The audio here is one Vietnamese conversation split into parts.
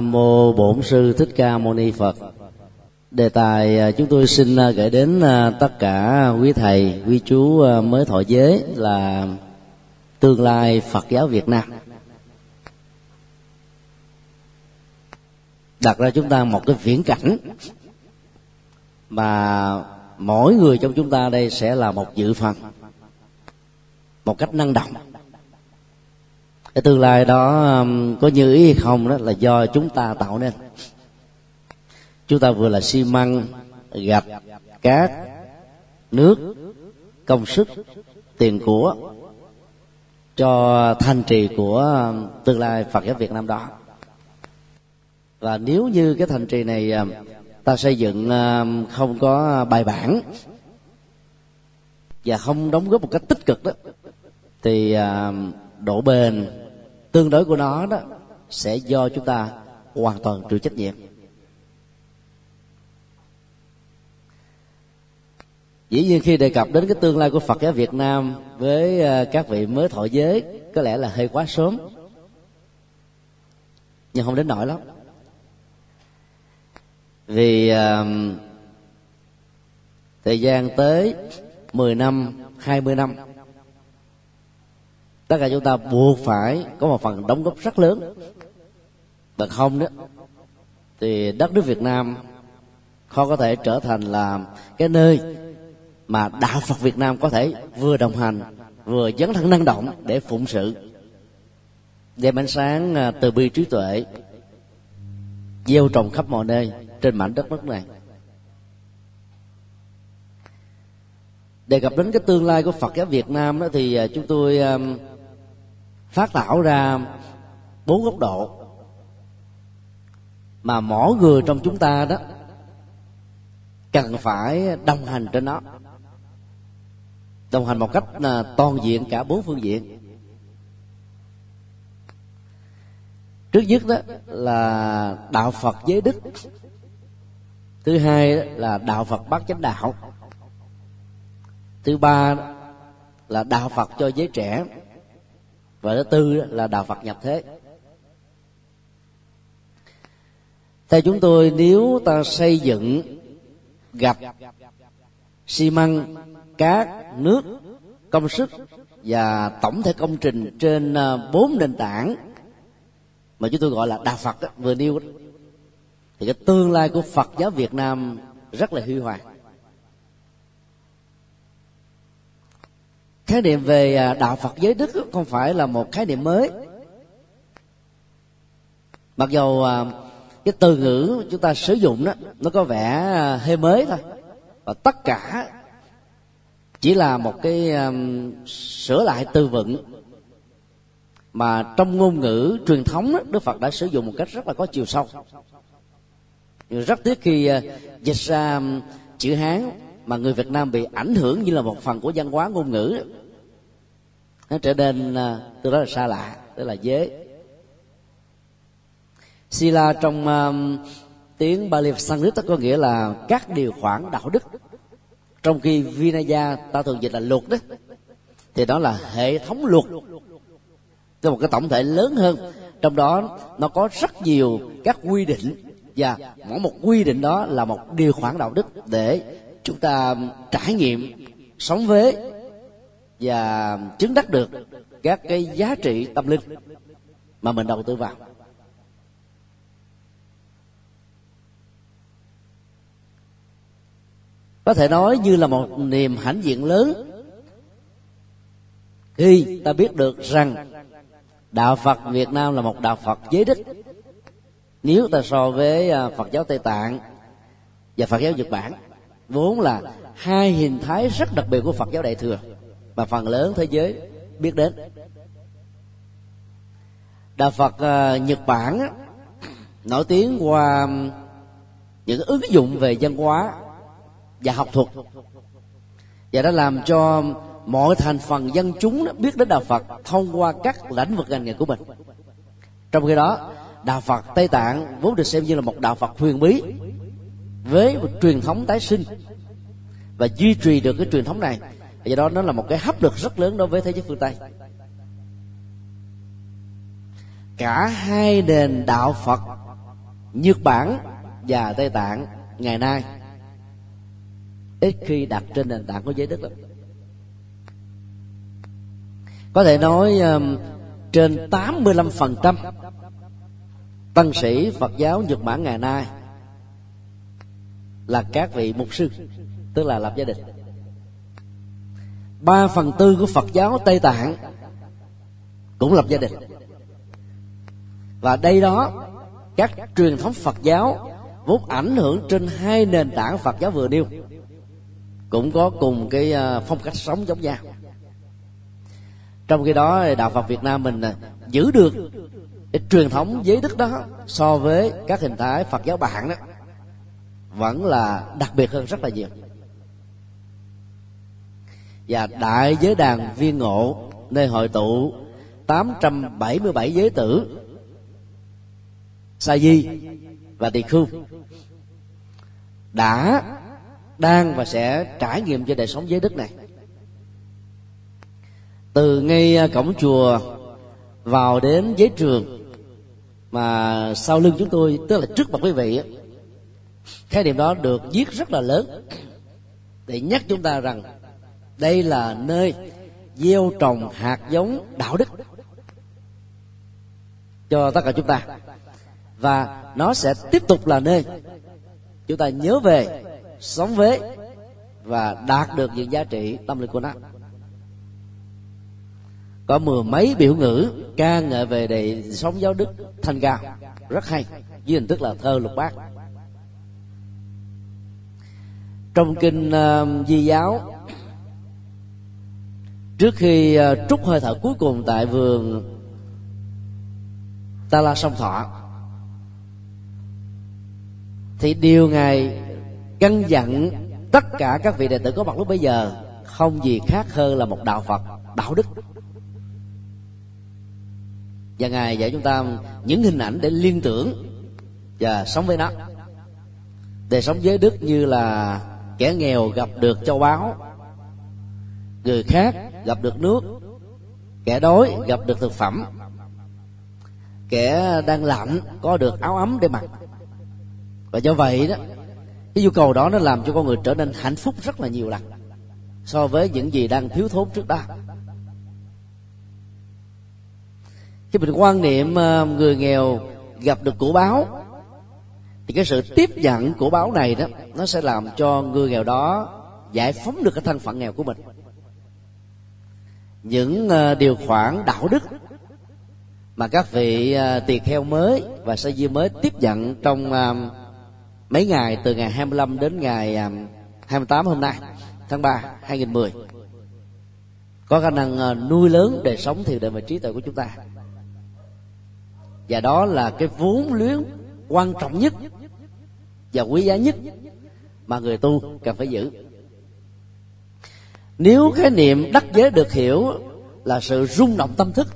nam mô bổn sư thích ca mâu ni phật. Đề tài à, chúng tôi xin à, gửi đến à, tất cả quý thầy, quý chú mới thọ giới là tương lai phật giáo việt nam. Đặt ra chúng ta một cái viễn cảnh mà mỗi người trong chúng ta đây sẽ là một dự phần, một cách năng động cái tương lai đó um, có như ý hay không đó là do chúng ta tạo nên. Chúng ta vừa là xi măng, gạch, cát, nước, công sức, tiền của cho thành trì của um, tương lai phật giáo việt nam đó. Và nếu như cái thành trì này um, ta xây dựng không có bài bản và không đóng góp một cách tích cực đó, thì độ bền tương đối của nó đó sẽ do chúng ta hoàn toàn chịu trách nhiệm. Dĩ nhiên khi đề cập đến cái tương lai của phật giáo việt nam với ờ, các vị mới thọ giới có lẽ là hơi quá sớm. Nhưng không đến nỗi lắm. Vì uh, thời gian tới 10 năm 20 năm tất cả chúng ta buộc phải có một phần đóng góp rất lớn. Bằng không đó, thì đất nước Việt Nam khó có thể trở thành là cái nơi mà đạo Phật Việt Nam có thể vừa đồng hành, vừa dấn thân năng động để phụng sự. Đem ánh sáng à, từ bi trí tuệ gieo trồng khắp mọi nơi trên mảnh đất nước này. Đề cập đến cái tương lai của Phật giáo Việt Nam đó thì à, chúng tôi à, phát tạo ra bốn góc độ. Mà mỗi người trong chúng ta đó cần phải đồng hành trên nó. Đồng hành một cách à, toàn diện cả bốn phương diện. Trước nhất đó là đạo phật giới đức. Thứ hai là đạo phật bát chánh đạo. Thứ ba là đạo phật cho giới trẻ và thứ tư là đạo phật nhập thế. Theo chúng tôi nếu ta xây dựng gặp, xi măng cát nước công sức và tổng thể công trình trên à, bốn nền tảng mà chúng tôi gọi là đạo phật đó, vừa nêu đó, thì cái tương lai của phật giáo việt nam rất là huy hoàng. Khái niệm về à, đạo phật giới đức không phải là một khái niệm mới. Mặc dầu à, cái từ ngữ chúng ta sử dụng đó nó có vẻ à, hơi mới thôi. Và tất cả chỉ là một cái um, sửa lại từ vựng mà trong ngôn ngữ truyền thống đó, Đức Phật đã sử dụng một cách rất là có chiều sâu. Nhưng rất tiếc khi uh, dịch ra chữ Hán mà người Việt Nam bị ảnh hưởng như là một phần của văn hóa ngôn ngữ nó trở nên à, từ đó là xa lạ tức là dế. Sila trong uh, tiếng Bali Sanskrit có nghĩa là các điều khoản đạo đức. Trong khi Vinaya ta thường dịch là luật đó thì đó là hệ thống luật. Cho một cái tổng thể lớn hơn. Trong đó nó có rất nhiều các quy định và mỗi một quy định đó là một điều khoản đạo đức để chúng ta trải nghiệm sống với và chứng đắc được các cái giá trị tâm linh mà mình đầu tư vào. Có thể nói như là một niềm hãnh diện lớn khi ta biết được rằng đạo phật việt nam là một đạo phật giới đích nếu ta so với à, phật giáo tây tạng và phật giáo nhật bản, vốn là hai hình thái rất đặc biệt của phật giáo đại thừa mà phần lớn thế giới biết đến. Đạo phật uh, nhật bản nổi tiếng qua những ứng dụng về văn hóa và học thuật. Và đã làm cho mọi thành phần dân chúng biết đến đạo Phật thông qua các lĩnh vực ngành nghề của mình. Trong khi đó, đạo Phật Tây Tạng vốn được xem như là một đạo Phật huyền bí với một truyền thống tái sinh và duy trì được cái truyền thống này do đó nó là một cái hấp lực rất lớn đối với thế giới phương tây. Cả hai nền đạo phật nhật bản và tây tạng ngày nay ít khi đặt trên nền tảng của giới đức lắm. Có thể nói um, trên 85% tăng sĩ Phật giáo Nhật Bản ngày nay là các vị mục sư tức là lập gia đình ba phần tư của Phật giáo Tây Tạng cũng lập gia đình. Và đây đó, các truyền thống Phật giáo vốn ảnh hưởng trên hai nền tảng Phật giáo vừa nêu, cũng có cùng cái à, phong cách sống giống nhau. Trong khi đó, đạo Phật Việt Nam mình à, giữ được cái truyền thống giới đức đó so với các hình thái Phật giáo bạn đó, vẫn là đặc biệt hơn rất là nhiều và đại giới đàn viên ngộ, nơi hội tụ 877 giới tử, sa di và tỳ khưu, đã đang và sẽ trải nghiệm cho đời sống giới đức này. Từ ngay cổng chùa vào đến giới trường mà sau lưng chúng tôi, tức là trước mặt quý vị khái niệm đó được viết rất là lớn. Để nhắc chúng ta rằng đây là nơi gieo trồng hạt giống đạo đức cho tất cả chúng ta. Và nó sẽ tiếp tục là nơi chúng ta nhớ về sống với và đạt được những giá trị tâm linh của nó. Có mười mấy biểu ngữ ca ngợi về đề sống giáo đức thanh cao. Rất hay với hình thức là thơ lục bát. Trong kinh uh, di giáo trước khi ờ, trút hơi thở cuối cùng tại vườn ta la sông thọ, thì điều ngài căn dặn tất cả các vị đệ tử có mặt lúc bây giờ không gì khác hơn là một đạo phật, đạo đức. Và ngài dạy chúng ta những hình ảnh để liên tưởng và sống với nó. Để sống với đức như là kẻ nghèo gặp được châu báu, người khác gặp được nước, kẻ đói gặp được thực phẩm. Kẻ đang lạnh có được áo ấm để mặc. Và do vậy đó, cái nhu cầu đó nó làm cho con người trở nên hạnh phúc rất là nhiều lần so với những gì đang thiếu thốn trước đó. Khi mình quan niệm ờ, người nghèo gặp được của báo, thì cái sự tiếp nhận của báo này đó, nó sẽ làm cho người nghèo đó giải phóng được cái thân phận nghèo của mình những ờ, điều khoản đạo đức mà các vị ờ, tỳ kheo mới và sa di mới tiếp nhận trong ờ, mấy ngày từ ngày 25 đến ngày 28 hôm nay, tháng 3 2010 có khả năng nuôi lớn đời sống thiền định và trí tuệ của chúng ta. Và đó là cái vốn luyến quan trọng nhất và quý giá nhất mà người tu cần phải giữ nếu khái niệm đắc giới được hiểu là sự rung động tâm thức,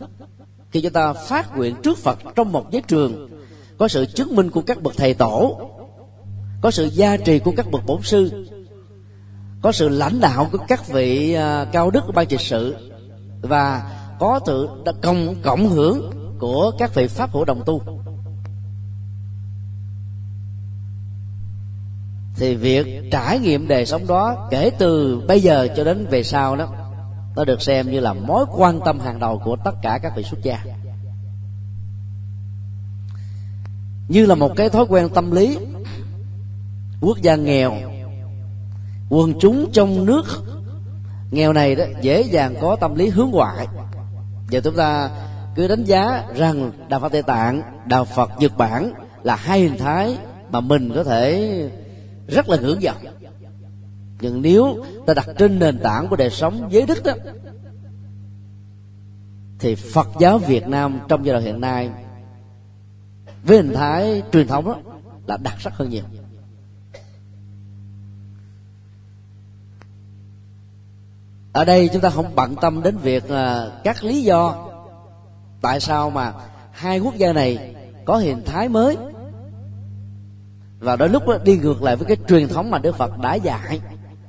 khi chúng ta phát nguyện trước phật trong một giới trường, có sự chứng minh của các bậc thầy tổ, có sự gia trì của các bậc bổn sư, có sự lãnh đạo của các vị à, cao đức của ban trị sự, và có sự cộng cộng hưởng của các vị pháp hữu đồng tu. Thì việc trải nghiệm đời sống đó kể từ bây giờ cho đến về sau đó, nó được xem như là mối quan tâm hàng đầu của tất cả các vị xuất gia. Như là một cái thói quen tâm lý, quốc gia nghèo, quần chúng trong nước nghèo này đó dễ dàng có tâm lý hướng ngoại. Và chúng ta cứ đánh giá rằng đạo phật tây tạng đạo phật nhật bản là hai hình thái mà mình có thể rất là ngưỡng vọng. Nhưng nếu ta đặt trên nền tảng của đời sống giới đức đó, thì phật giáo việt nam trong giai đoạn hiện nay với hình thái truyền thống đó là đặc sắc hơn nhiều. Ở đây chúng ta không bận tâm đến việc à, các lý do tại sao mà hai quốc gia này có hình thái mới và đôi lúc đó, đi ngược lại với cái truyền thống mà đức phật đã dạy.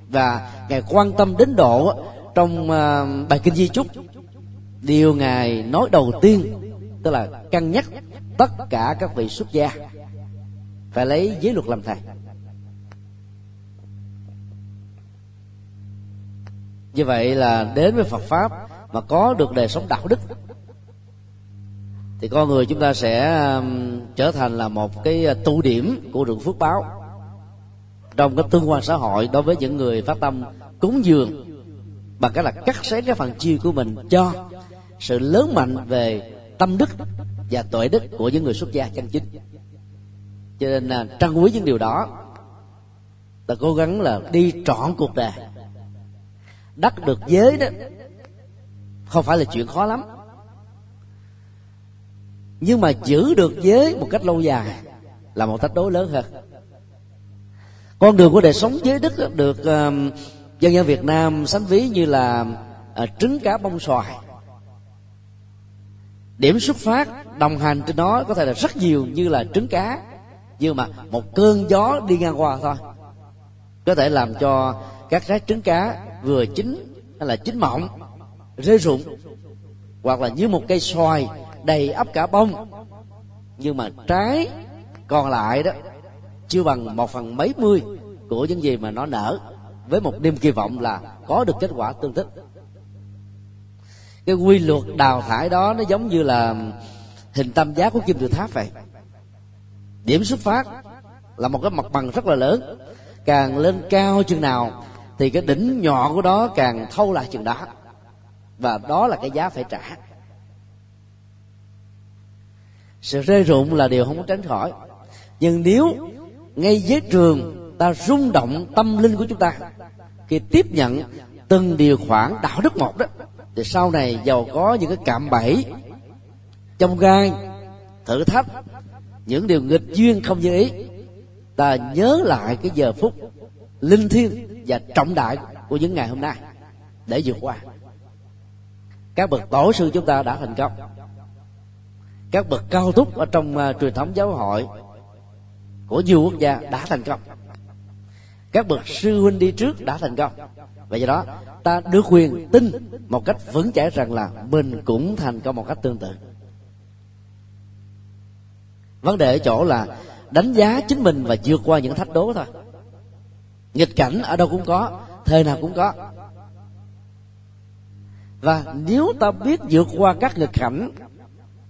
Và ngài quan tâm đến độ trong à, bài kinh di chúc điều ngài nói đầu tiên tức là cân nhắc tất cả các vị xuất gia phải lấy giới luật làm thầy. Như vậy là đến với phật pháp mà có được đời sống đạo đức thì con người chúng ta sẽ um, trở thành là một cái tu tụ điểm của đường phước báo. Trong cái tương quan xã hội, đối với những người phát tâm cúng dường, bằng cách là cắt xén cái phần chia của mình cho sự lớn mạnh về tâm đức và tuệ đức của những người xuất gia chân chính. Cho nên là trân quý những điều đó, ta cố gắng là đi trọn cuộc đời. Đắc được giới đó, không phải là chuyện khó lắm nhưng mà giữ được giới một cách lâu dài là một thách đố lớn hơn. Con đường của đời sống giới đức được uh, dân gian Việt Nam sánh ví như là uh, trứng cá bông xoài. Điểm xuất phát đồng hành trên nó có thể là rất nhiều như là trứng cá nhưng mà một cơn gió đi ngang qua thôi. Có thể làm cho các trái trứng cá vừa chín hay là chín mọng rơi rụng hoặc là như một cây xoài đầy ắp cả bông. Nhưng mà trái còn lại đó, chưa bằng một phần mấy mươi của những gì mà nó nở, với một niềm kỳ vọng là có được kết quả tương thích. Cái quy luật đào thải đó nó giống như là hình tam giác của kim tự tháp vậy. Điểm xuất phát là một cái mặt bằng rất là lớn. Càng lên cao chừng nào thì cái đỉnh nhọn của đó càng thâu lại chừng đó. Và đó là cái giá phải trả sự rơi rụng là điều không có tránh khỏi. Nhưng nếu ngay dưới trường ta rung động tâm linh của chúng ta, khi tiếp nhận từng điều khoản đạo đức một đó, thì sau này giàu có những cái cạm bẫy trong gai thử thách, những điều nghịch duyên không như ý, ta nhớ lại cái giờ phút linh thiêng và trọng đại của những ngày hôm nay để vượt qua. Các bậc tổ sư chúng ta đã thành công các bậc cao túc ở trong uh, truyền thống giáo hội của nhiều quốc gia đã thành công. Các bậc sư huynh đi trước đã thành công. Và do đó ta được quyền tin một cách vững chãi rằng là mình cũng thành công một cách tương tự. Vấn đề ở chỗ là đánh giá chính mình và vượt qua những thách đố thôi. Nghịch cảnh ở đâu cũng có thời nào cũng có. Và nếu ta biết vượt qua các nghịch cảnh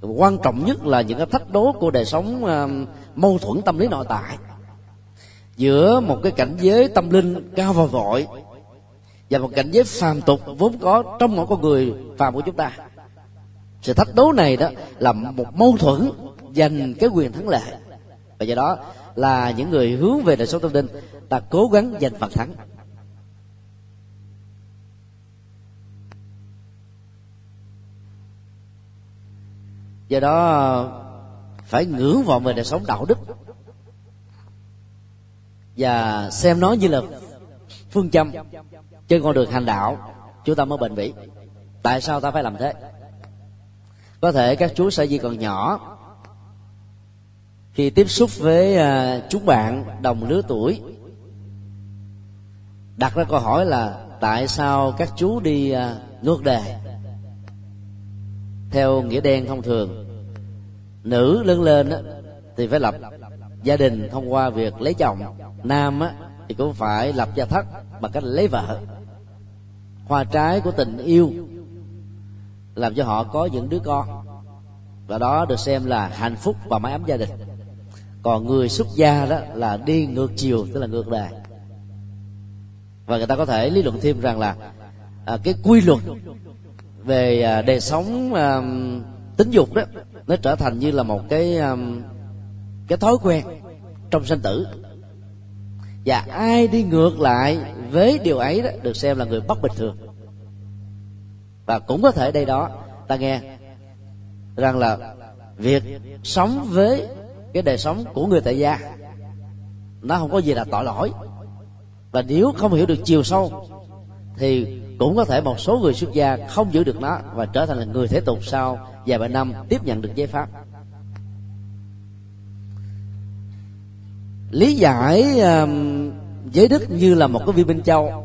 quan trọng nhất là những cái thách đố của đời sống uh, mâu thuẫn tâm lý nội tại. Giữa một cái cảnh giới tâm linh cao và vội và một cảnh giới phàm tục vốn có trong mỗi con người phàm của chúng ta sự thách đố này đó là một mâu thuẫn giành cái quyền thắng lợi. Và do đó là những người hướng về đời sống tâm linh ta cố gắng giành phần thắng. Do đó phải ngưỡng vọng về đời sống đạo đức. Và xem nó như là phương châm trên con đường hành đạo. Chúng ta mới bền bỉ. Tại sao ta phải làm thế? Có thể các chú sa di còn nhỏ khi tiếp xúc với uh, chúng bạn đồng lứa tuổi đặt ra câu hỏi là tại sao các chú đi uh, ngược đề? Theo nghĩa đen thông thường. Nữ lớn lên á, thì phải lập gia đình thông qua việc lấy chồng. Nam á, thì cũng phải lập gia thất bằng cách lấy vợ. Hoa trái của tình yêu làm cho họ có những đứa con. Và đó được xem là hạnh phúc và mái ấm gia đình. Còn người xuất gia đó là đi ngược chiều tức là ngược đời và người ta có thể lý luận thêm rằng là à, cái quy luật về à, đời sống à, tính dục đó, nó trở thành như là một cái à, cái thói quen trong sinh tử. Và ai đi ngược lại với điều ấy đó được xem là người bất bình thường. Và cũng có thể đây đó, ta nghe rằng là việc sống với cái đời sống của người tại gia, nó không có gì là tội lỗi. Và nếu không hiểu được chiều sâu, thì cũng có thể một số người xuất gia không giữ được nó và trở thành là người thế tục sau vài ba năm tiếp nhận được giấy pháp lý giải um, giới đức như là một cái viên minh châu.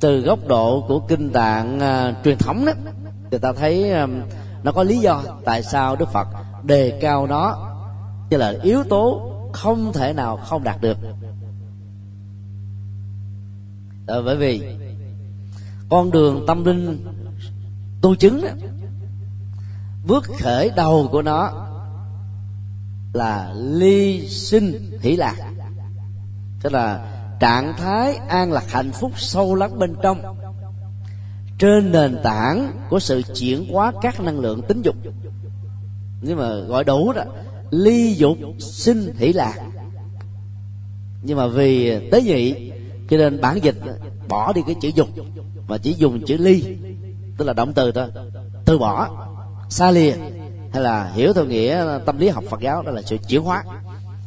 Từ góc độ của kinh tạng uh, truyền thống đó người ta thấy um, nó có lý do tại sao đức phật đề cao nó như là yếu tố không thể nào không đạt được. À, bởi vì con đường tâm linh tu chứng đó, bước khởi đầu của nó là ly sinh hỷ lạc. Tức là trạng thái an lạc hạnh phúc sâu lắng bên trong trên nền tảng của sự chuyển hóa các năng lượng tính dục. Nhưng mà gọi đủ đó ly dục sinh hỷ lạc. Nhưng mà vì tế nhị cho nên bản dịch bỏ đi cái chữ dục mà chỉ dùng chữ ly, tức là động từ thôi. Từ bỏ, xa lìa, hay là hiểu theo nghĩa tâm lý học Phật giáo, đó là sự chuyển hóa.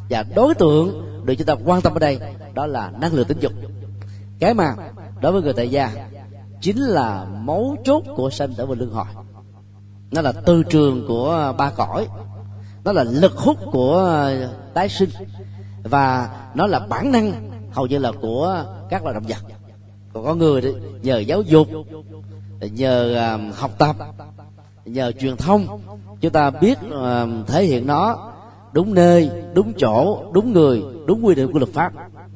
Và đối tượng được chúng ta quan tâm ở đây, đó là năng lượng tính dục. Cái mà đối với người tại gia, chính là mấu chốt của sanh tử và luân hồi. Nó là tư trường của ba cõi, nó là lực hút của tái sinh, và nó là bản năng, hầu như là của các loài động vật còn có người đấy, nhờ giáo dục, nhờ à, học tập, nhờ truyền thông. Chúng ta biết à, thể hiện nó đúng nơi, đúng chỗ, đúng người, đúng quy định của luật pháp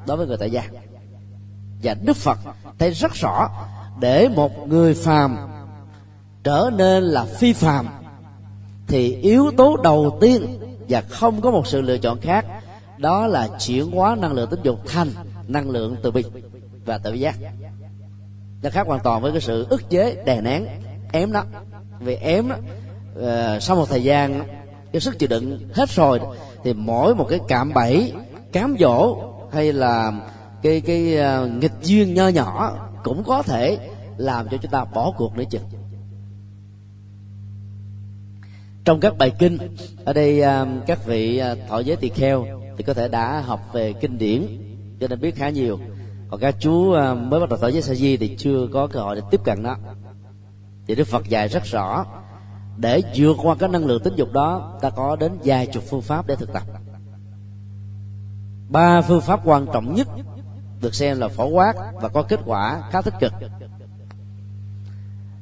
đối với người tại gia. Và đức phật thấy rất rõ, để một người phàm trở nên là phi phàm thì yếu tố đầu tiên và không có một sự lựa chọn khác, đó là chuyển hóa năng lượng tính dục thành năng lượng từ bi và tự giác nó khác hoàn toàn với cái sự ức chế đè nén ém đó. Vì ém đó uh, sau một thời gian cái sức chịu đựng hết rồi thì mỗi một cái cạm bẫy cám dỗ hay là cái cái uh, nghịch duyên nho nhỏ cũng có thể làm cho chúng ta bỏ cuộc nữa chừng. Trong các bài kinh ở đây uh, các vị uh, thọ giới tỳ kheo thì có thể đã học về kinh điển cho nên biết khá nhiều và các chú mới bắt đầu thở giới sa di thì chưa có cơ hội để tiếp cận nó. Thì đức phật dạy rất rõ, để vượt qua cái năng lượng tính dục đó, ta có đến vài chục phương pháp để thực tập. Ba phương pháp quan trọng nhất được xem là phổ quát và có kết quả khá tích cực.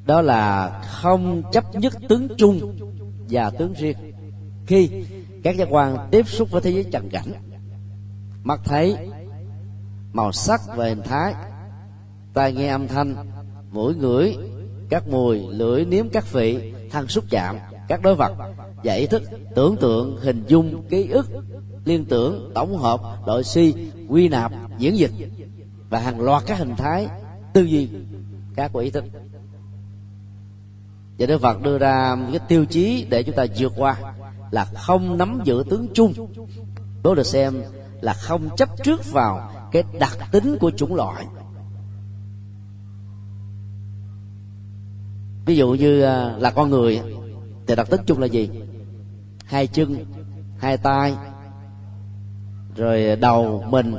Đó là không chấp nhất tướng chung và tướng riêng. Khi các giác quan tiếp xúc với thế giới trần cảnh, mắt thấy màu sắc và hình thái. Tai nghe âm thanh, mũi ngửi, các mùi, lưỡi nếm các vị, thân xúc chạm, các đối vật. Và ý thức tưởng tượng, hình dung, ký ức, liên tưởng, tổng hợp, đội suy quy nạp, diễn dịch và hàng loạt các hình thái, tư duy, các của ý thức. Và Đức Phật đưa ra cái tiêu chí để chúng ta vượt qua là không nắm giữ tướng chung. Đó được xem là không chấp trước vào cái đặc tính của chủng loại. Ví dụ như à, là con người, thì đặc tính chung là gì? Hai chân, hai tay, rồi đầu mình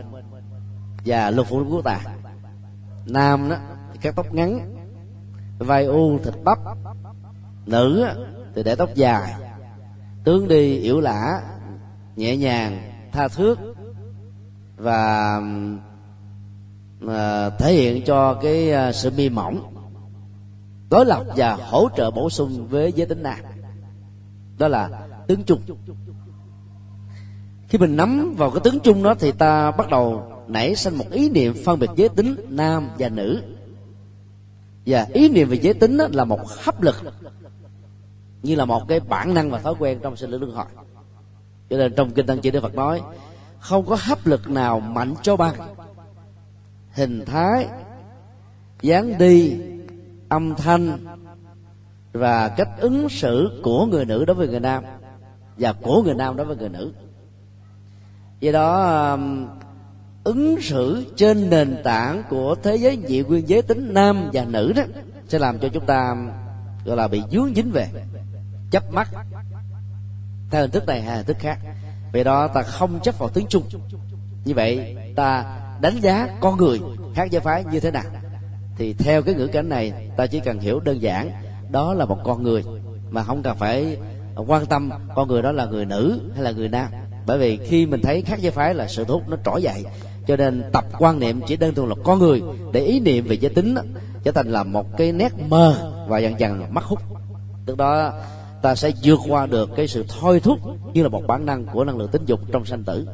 và lục phủ của ta. Nam đó thì các tóc ngắn, vai u, thịt bắp. Nữ thì để tóc dài. Tướng đi, yểu lả, nhẹ nhàng, tha thước và à, thể hiện cho cái à, sự mi mỏng đối lập và hỗ trợ bổ sung với giới tính nam đó là tướng chung khi mình nắm vào cái tướng chung đó thì ta bắt đầu nảy sinh một ý niệm phân biệt giới tính nam và nữ. Và ý niệm về giới tính là một hấp lực như là một cái bản năng và thói quen trong sinh lý luân hồi. Cho nên trong kinh tăng chỉ đức phật nói không có hấp lực nào mạnh cho bằng. Hình thái, dáng đi, âm thanh, và cách ứng xử của người nữ đối với người nam, và của người nam đối với người nữ. Do đó um, ứng xử trên nền tảng của thế giới dị nguyên giới tính nam và nữ đó sẽ làm cho chúng ta um, gọi là bị dướng dính về chấp mắt theo hình thức này hay hình thức khác vì đó ta không chấp vào tướng chung như vậy ta đánh giá con người khác giới phái như thế nào. Thì theo cái ngữ cảnh này ta chỉ cần hiểu đơn giản đó là một con người mà không cần phải quan tâm con người đó là người nữ hay là người nam. Bởi vì khi mình thấy khác giới phái là sự thúc nó trỗi dậy cho nên tập quan niệm chỉ đơn thuần là con người để ý niệm về giới tính đó, trở thành là một cái nét mơ và dần dần mất hút. Từ đó ta sẽ vượt qua được cái sự thôi thúc như là một bản năng của năng lượng tính dục trong sanh tử.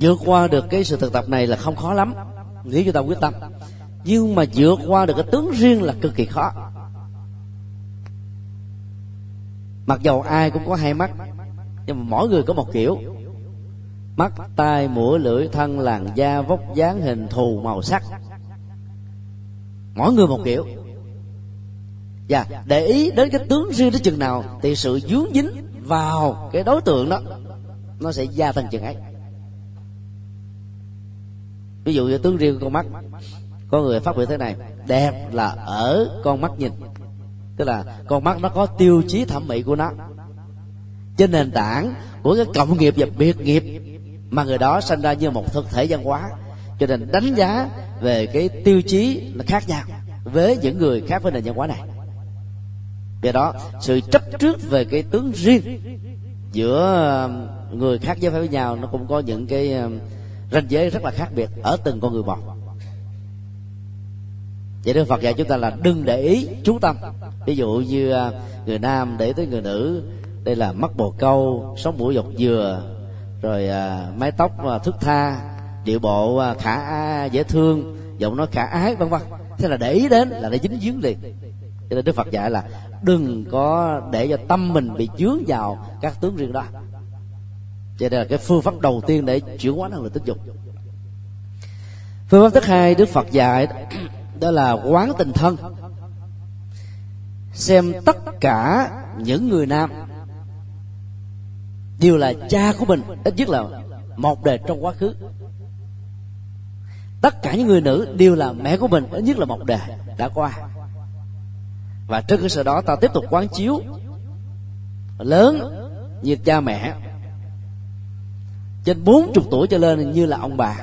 Vượt qua được cái sự thực tập này là không khó lắm, nếu chúng ta quyết tâm. Nhưng mà vượt qua được cái tướng riêng là cực kỳ khó. Mặc dầu ai cũng có hai mắt, nhưng mà mỗi người có một kiểu. Mắt, tai, mũi, lưỡi, thân, làn da, vóc dáng, hình thù, màu sắc mỗi người một kiểu. Và để ý đến cái tướng riêng đến chừng nào thì sự dướng dính vào cái đối tượng đó, nó sẽ gia tăng chừng ấy. Ví dụ như tướng riêng của con mắt, có người phát biểu thế này, đẹp là ở con mắt nhìn. Tức là con mắt nó có tiêu chí thẩm mỹ của nó. Trên nền tảng của cái cộng nghiệp và biệt nghiệp mà người đó sinh ra như một thực thể văn hóa cho nên đánh giá về cái tiêu chí là khác nhau với những người khác với nền văn hóa này. Do đó sự chấp trước về cái tướng riêng giữa um, người khác giới với nhau nó cũng có những cái um, ranh giới rất là khác biệt ở từng con người một vậy Đức Phật dạy chúng ta là đừng để ý chú tâm. Ví dụ như uh, người nam để tới người nữ đây là mắt bồ câu sống mũi dọc dừa rồi uh, mái tóc uh, à, thức tha điệu bộ à, khả dễ thương, giọng nói khả ái, vân vân. Thế là để ý đến, là để dính dướng liền. Cho nên đức phật dạy là đừng có để cho tâm mình bị dướng vào các tướng riêng đó. Cho nên là cái phương pháp đầu tiên để chuyển hóa năng lực tính dục. Phương pháp thứ hai đức phật dạy đó là quán tình thân. Xem tất cả những người nam đều là cha của mình, ít nhất là một đời trong quá khứ tất cả những người nữ đều là mẹ của mình, ít nhất là một đời đã qua. Và trên cơ sở đó, ta tiếp tục quán chiếu. Lớn như cha mẹ. Trên bốn chục tuổi trở lên như là ông bà.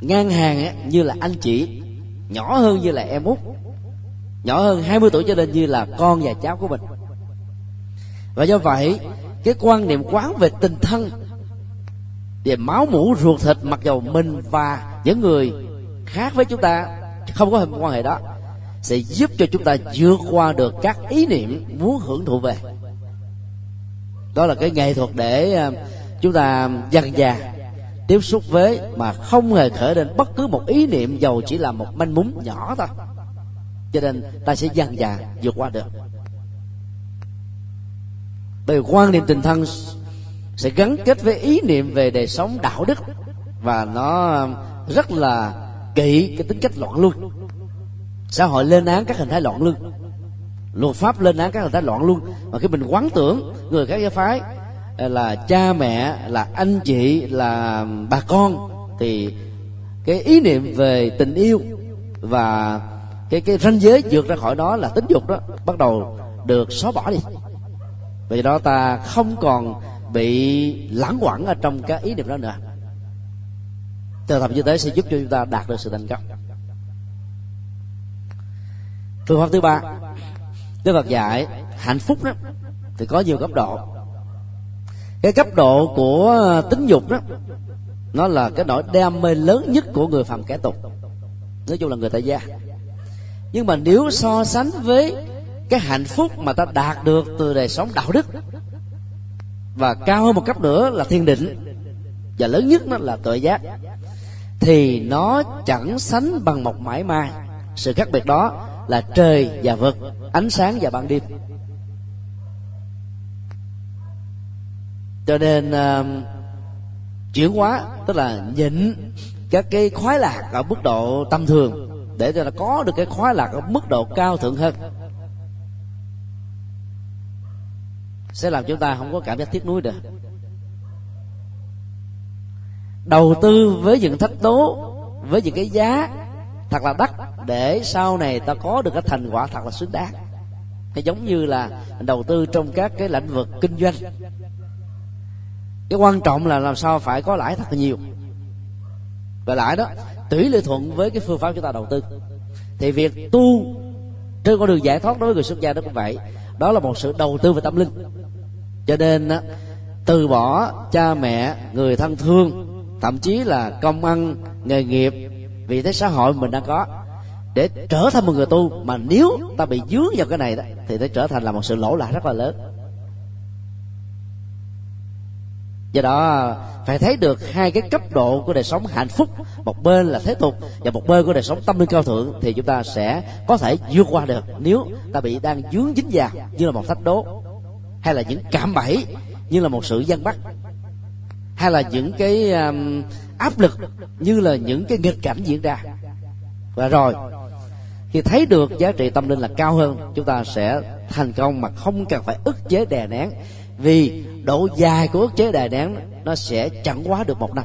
Ngang hàng như là anh chị. Nhỏ hơn như là em út. Nhỏ hơn 20 tuổi trở lên như là con và cháu của mình. Và do vậy, cái quan niệm quán về tình thân về máu mũ ruột thịt mặc dầu mình và những người khác với chúng ta không có hình quan hệ đó sẽ giúp cho chúng ta vượt qua được các ý niệm muốn hưởng thụ về. Đó là cái nghệ thuật để à, chúng ta dần dà, tiếp xúc với mà không hề khởi lên bất cứ một ý niệm dầu chỉ là một manh mún nhỏ thôi. Cho nên ta sẽ dần dà vượt qua được. Về quan niệm tình thân sẽ gắn kết với ý niệm về đời sống đạo đức. Và nó um, rất là kỵ cái tính cách loạn luân. Xã hội lên án các hình thái loạn luân. Luật pháp lên án các hình thái loạn luân. Mà khi mình quán tưởng người khác giáo phái à, là cha mẹ, là anh chị, là um, bà con, thì cái ý niệm về tình yêu và cái cái ranh giới vượt ra khỏi đó là tính dục đó, bắt đầu được xóa bỏ đi. Vì đó ta không còn bị lãng quẩn ở trong cái ý niệm đó nữa. Từ tập như thế sẽ giúp cho chúng ta đạt được sự thành công. Phương pháp thứ ba, Đức Phật dạy hạnh phúc đó, thì có nhiều cấp độ. Cái cấp độ của tính dục đó, nó là cái nỗi đam mê lớn nhất của người phàm kẻ tục. Nói chung là người tại gia. Nhưng mà nếu so sánh với cái hạnh phúc mà ta đạt được từ đời sống đạo đức và cao hơn một cấp nữa là thiên định. Và lớn nhất nó là tội giác. Thì nó chẳng sánh bằng một mãi mai. Sự khác biệt đó là trời và vực ánh sáng và ban đêm. Cho nên uh, chuyển hóa tức là nhịn các cái khoái lạc ở mức độ tâm thường để cho nó có được cái khoái lạc ở mức độ cao thượng hơn. Sẽ làm chúng ta không có cảm giác tiếc nuối được. Đầu tư với những thách tố, với những cái giá thật là đắt để sau này ta có được cái thành quả thật là xứng đáng. Hay giống như là đầu tư trong các cái lĩnh vực kinh doanh. Cái quan trọng là làm sao phải có lãi thật là nhiều. Và lãi đó tỷ lệ thuận với cái phương pháp chúng ta đầu tư. Thì việc tu trên con đường giải thoát đối với người xuất gia đó cũng vậy. Đó là một sự đầu tư về tâm linh cho nên từ bỏ cha mẹ, người thân thương, thậm chí là công ăn, nghề nghiệp, vị thế xã hội mình đang có, để trở thành một người tu, mà nếu ta bị dướng vào cái này đó, thì nó trở thành là một sự lỗ lại rất là lớn. Do đó, phải thấy được hai cái cấp độ của đời sống hạnh phúc, một bên là thế tục và một bên của đời sống tâm linh cao thượng, thì chúng ta sẽ có thể vượt qua được nếu ta bị đang dướng dính vào như là một thách đố hay là những cảm bẫy như là một sự gian bắt hay là những cái um, áp lực như là những cái nghịch cảnh diễn ra. Và rồi khi thấy được giá trị tâm linh là cao hơn chúng ta sẽ thành công mà không cần phải ức chế đè nén vì độ dài của ức chế đè nén nó sẽ chẳng quá được một năm.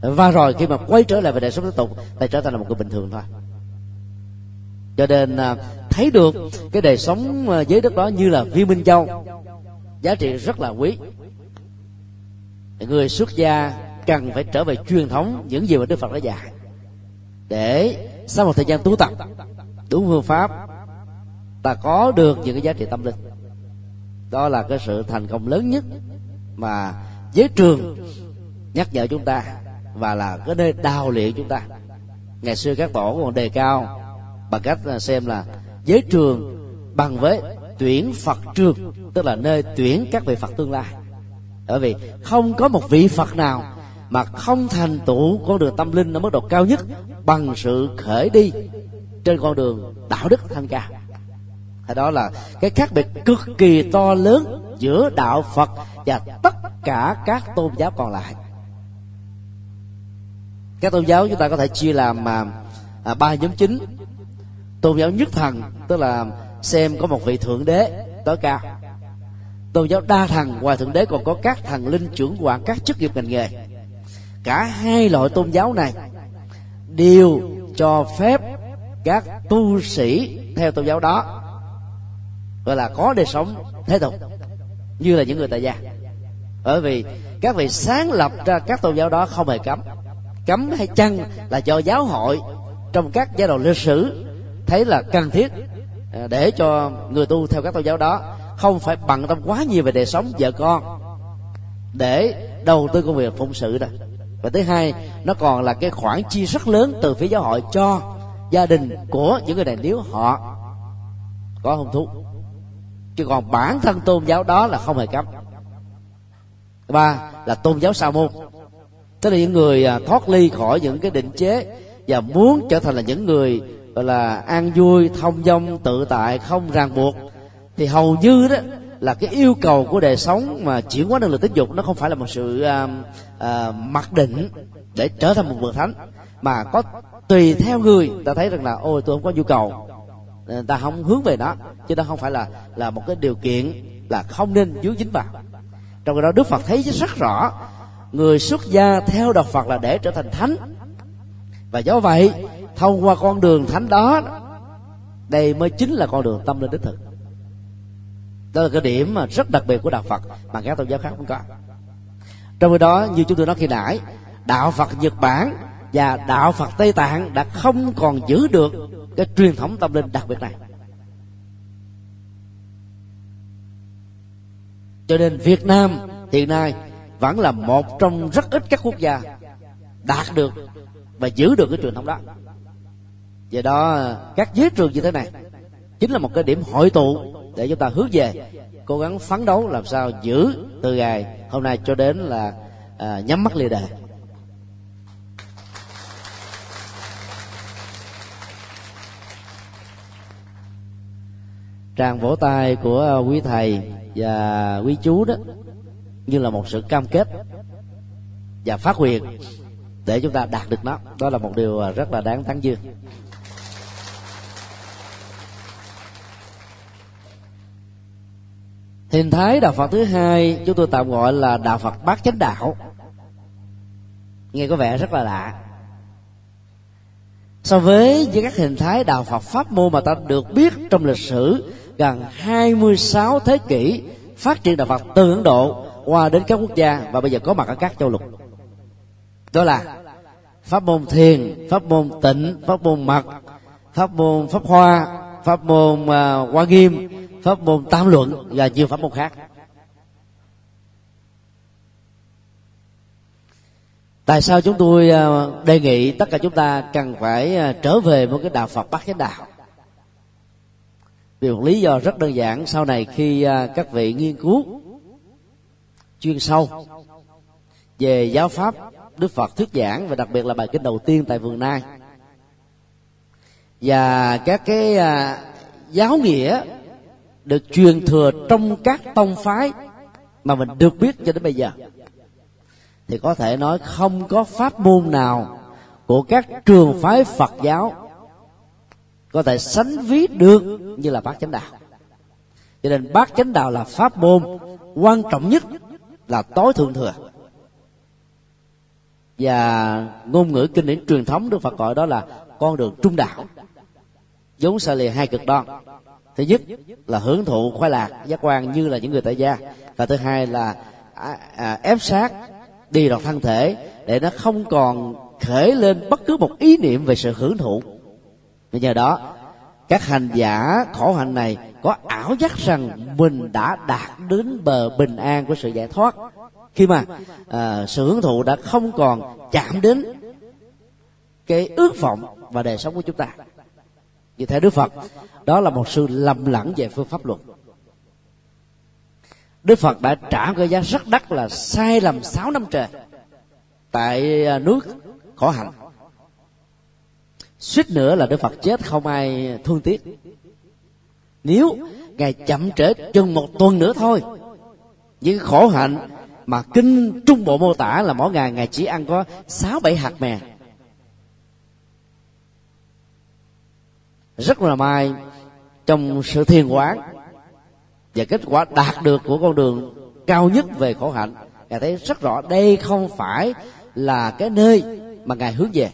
Và rồi khi mà quay trở lại về đời sống tiếp tục ta trở thành là một người bình thường thôi. Cho nên à, thấy được cái đời sống ờ, dưới đất đó như là viên minh châu. Giá trị rất là quý. Người xuất gia cần phải trở về truyền thống những gì mà đức phật đã dạy. Để sau một thời gian tu tập, đúng phương pháp, ta có được những cái giá trị tâm linh. Đó là cái sự thành công lớn nhất mà giới trường nhắc nhở chúng ta và là cái nơi đào luyện chúng ta. Ngày xưa các tổ còn đề cao bằng cách xem là giới trường bằng với tuyển phật trường tức là nơi tuyển các vị phật tương lai. Bởi vì không có một vị phật nào mà không thành tựu con đường tâm linh ở mức độ cao nhất bằng sự khởi đi trên con đường đạo đức thanh cao hay đó là cái khác biệt cực kỳ to lớn giữa đạo phật và tất cả các tôn giáo còn lại. Các tôn giáo chúng ta có thể chia làm à, à ba nhóm chính tôn giáo nhất thần, tức là xem có một vị thượng đế, tối cao. Tôn giáo đa thần, ngoài thượng đế còn có các thần linh trưởng quản các chức nghiệp ngành nghề. Cả hai loại tôn giáo này đều cho phép các tu sĩ theo tôn giáo đó, gọi là có đời sống thế tục, như là những người tại gia. Bởi vì các vị sáng lập ra các tôn giáo đó không hề cấm. Cấm hay chăng là do giáo hội trong các giai đoạn lịch sử thấy là cần thiết à, để cho người tu theo các tôn giáo đó không phải bận tâm quá nhiều về đời sống vợ con để đầu tư công việc phụng sự đó. Và thứ hai, nó còn là cái khoản chi rất lớn từ phía giáo hội cho gia đình của những người này. Nếu họ có hôn thú, chứ còn bản thân tôn giáo đó là không hề cấm. Ba là tôn giáo sa môn, tức là những người à, thoát ly khỏi những cái định chế và muốn trở thành là những người gọi là an vui thông dong tự tại không ràng buộc. Thì hầu như đó là cái yêu cầu của đời sống mà chuyển hóa năng lực tính dục nó không phải là một sự à, à, mặc định để trở thành một bậc thánh. Mà có tùy theo người ta thấy rằng là ôi tôi không có nhu cầu. Ta không hướng về nó chứ nó không phải là là một cái điều kiện là không nên dướng dính vào. Trong cái đó đức phật thấy rất rõ người xuất gia theo đạo phật là để trở thành thánh. Và do vậy thông qua con đường thánh đó, đây mới chính là con đường tâm linh đích thực. Đó là cái điểm mà rất đặc biệt của đạo phật mà các tôn giáo khác không có. Trong khi đó, như chúng tôi nói khi nãy, đạo phật nhật bản và đạo phật tây tạng đã không còn giữ được cái truyền thống tâm linh đặc biệt này. Cho nên việt nam hiện nay vẫn là một trong rất ít các quốc gia đạt được và giữ được cái truyền thống đó do đó các giới trường như thế này chính là một cái điểm hội tụ để chúng ta hướng về cố gắng phấn đấu làm sao giữ từ ngày hôm nay cho đến là à, nhắm mắt lìa đời tràng vỗ tay của quý thầy và quý chú đó như là một sự cam kết và phát quyền để chúng ta đạt được nó. Đó là một điều rất là đáng tán dương. Hình thái đạo phật thứ hai chúng tôi tạm gọi là đạo phật bát chánh đạo. Nghe có vẻ rất là lạ. So với với các hình thái đạo Phật pháp môn mà ta được biết trong lịch sử gần 26 thế kỷ phát triển đạo Phật từ Ấn Độ qua đến các quốc gia và bây giờ có mặt ở các châu lục. Đó là pháp môn thiền pháp môn tịnh pháp môn mật pháp môn pháp hoa pháp môn uh, hoa nghiêm pháp môn tam luận và nhiều pháp môn khác. Tại sao chúng tôi à, đề nghị tất cả chúng ta cần phải à, trở về một cái đạo phật bát chánh đạo? Vì một lý do rất đơn giản, sau này khi à, các vị nghiên cứu chuyên sâu về giáo pháp đức phật thuyết giảng và đặc biệt là bài kinh đầu tiên tại vườn nai và các cái giáo nghĩa được truyền thừa trong các tông phái mà mình được biết cho đến bây giờ. Thì có thể nói không có pháp môn nào của các trường phái Phật giáo có thể sánh ví được như là bát chánh đạo. Cho nên bát chánh đạo là pháp môn quan trọng nhất là tối thượng thừa. Và ngôn ngữ kinh điển truyền thống đức phật gọi đó là con đường trung đạo. Giống xa lìa hai cực đoan thứ nhất là hưởng thụ khoái lạc giác quan như là những người tại gia. Và thứ hai là à, à, ép sát đi vào thân thể để nó không còn khởi lên bất cứ một ý niệm về sự hưởng thụ. Và nhờ đó các hành giả khổ hạnh này có ảo giác rằng mình đã đạt đến bờ bình an của sự giải thoát. Khi mà à, sự hưởng thụ đã không còn chạm đến cái ước vọng và đời sống của chúng ta như thế đức phật, đó là một sự lầm lẫn về phương pháp luật đức phật đã trả cái giá rất đắt là sai lầm sáu năm trời tại à, nước khổ hạnh. Suýt nữa là đức phật chết, không ai thương tiếc. Nếu ngài chậm trễ chừng một tuần nữa thôi những khổ hạnh mà kinh trung bộ mô tả là mỗi ngày ngài chỉ ăn có sáu bảy hạt mè. Rất là may trong sự thiền quán và kết quả đạt được của con đường cao nhất về khổ hạnh, ngài thấy rất rõ đây không phải là cái nơi mà ngài hướng về.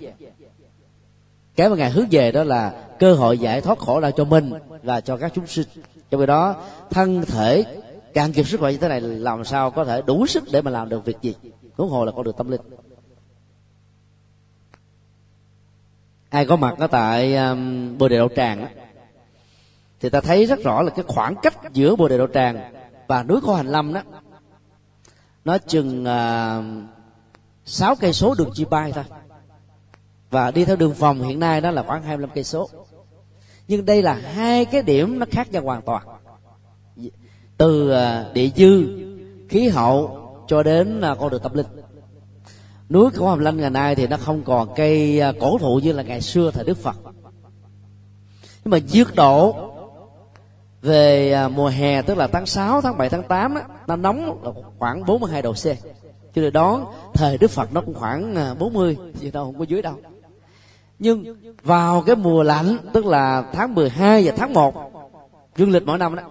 Cái mà ngài hướng về đó là cơ hội giải thoát khổ đau cho mình và cho các chúng sinh. Trong khi đó, thân thể càng kiệt sức khỏe như thế này làm sao có thể đủ sức để mà làm được việc gì? Huống hồ là con đường tâm linh. Ai có mặt ở tại um, bồ đề đậu tràng thì ta thấy rất rõ là cái khoảng cách giữa bồ đề đậu tràng và núi khô hành lâm đó. Nó chừng à, sáu cây số đường chi bay thôi. Và đi theo đường vòng hiện nay đó là khoảng 25 cây số. Nhưng đây là hai cái điểm nó khác nhau hoàn toàn. Từ uh, địa dư khí hậu cho đến uh, con đường tâm linh núi cổ hàm lanh ngày nay thì nó không còn cây à, cổ thụ như là ngày xưa thời đức phật. Nhưng mà nhiệt độ về à, mùa hè tức là tháng 6, tháng 7, tháng 8 đó, nó nóng là khoảng 42 độ C. Cho nên đón thời Đức Phật nó cũng khoảng à, 40 gì đâu không có dưới đâu. Nhưng vào cái mùa lạnh tức là tháng 12 và tháng 1 dương lịch mỗi năm đó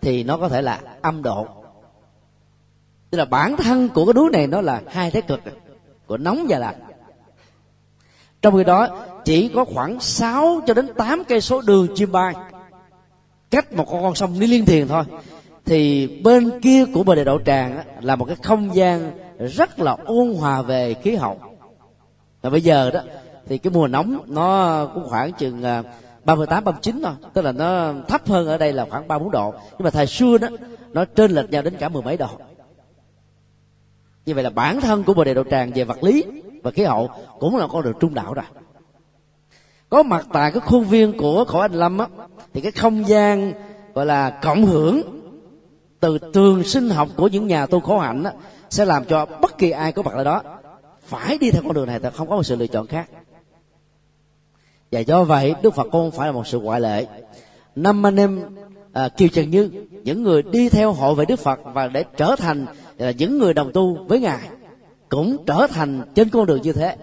thì nó có thể là âm độ. Tức là bản thân của cái núi này nó là hai thế cực của nóng và lạnh trong khi đó, chỉ có khoảng 6 cho đến 8 cây số đường chim bay. Cách một con sông đi liên thiền thôi. Thì bên kia của bờ đề đậu tràng là một cái không gian rất là ôn hòa về khí hậu. Và bây giờ đó, thì cái mùa nóng nó cũng khoảng chừng à, 38 39 thôi. Tức là nó thấp hơn ở đây là khoảng 34 độ. Nhưng mà thời xưa đó, nó trên lệch nhau đến cả mười mấy độ như vậy là bản thân của bồ đề độ tràng về vật lý và khí hậu cũng là con đường trung đạo rồi. Có mặt tại cái khuôn viên của khổ anh lâm á thì cái không gian gọi là cộng hưởng từ trường sinh học của những nhà tu khổ hạnh á, sẽ làm cho bất kỳ ai có mặt ở đó phải đi theo con đường này thì không có một sự lựa chọn khác. Và do vậy đức phật cũng phải là một sự ngoại lệ. Năm anh em à, kiều trần như những người đi theo hội về đức phật và để trở thành là những người đồng tu với ngài cũng trở thành trên con đường như thế.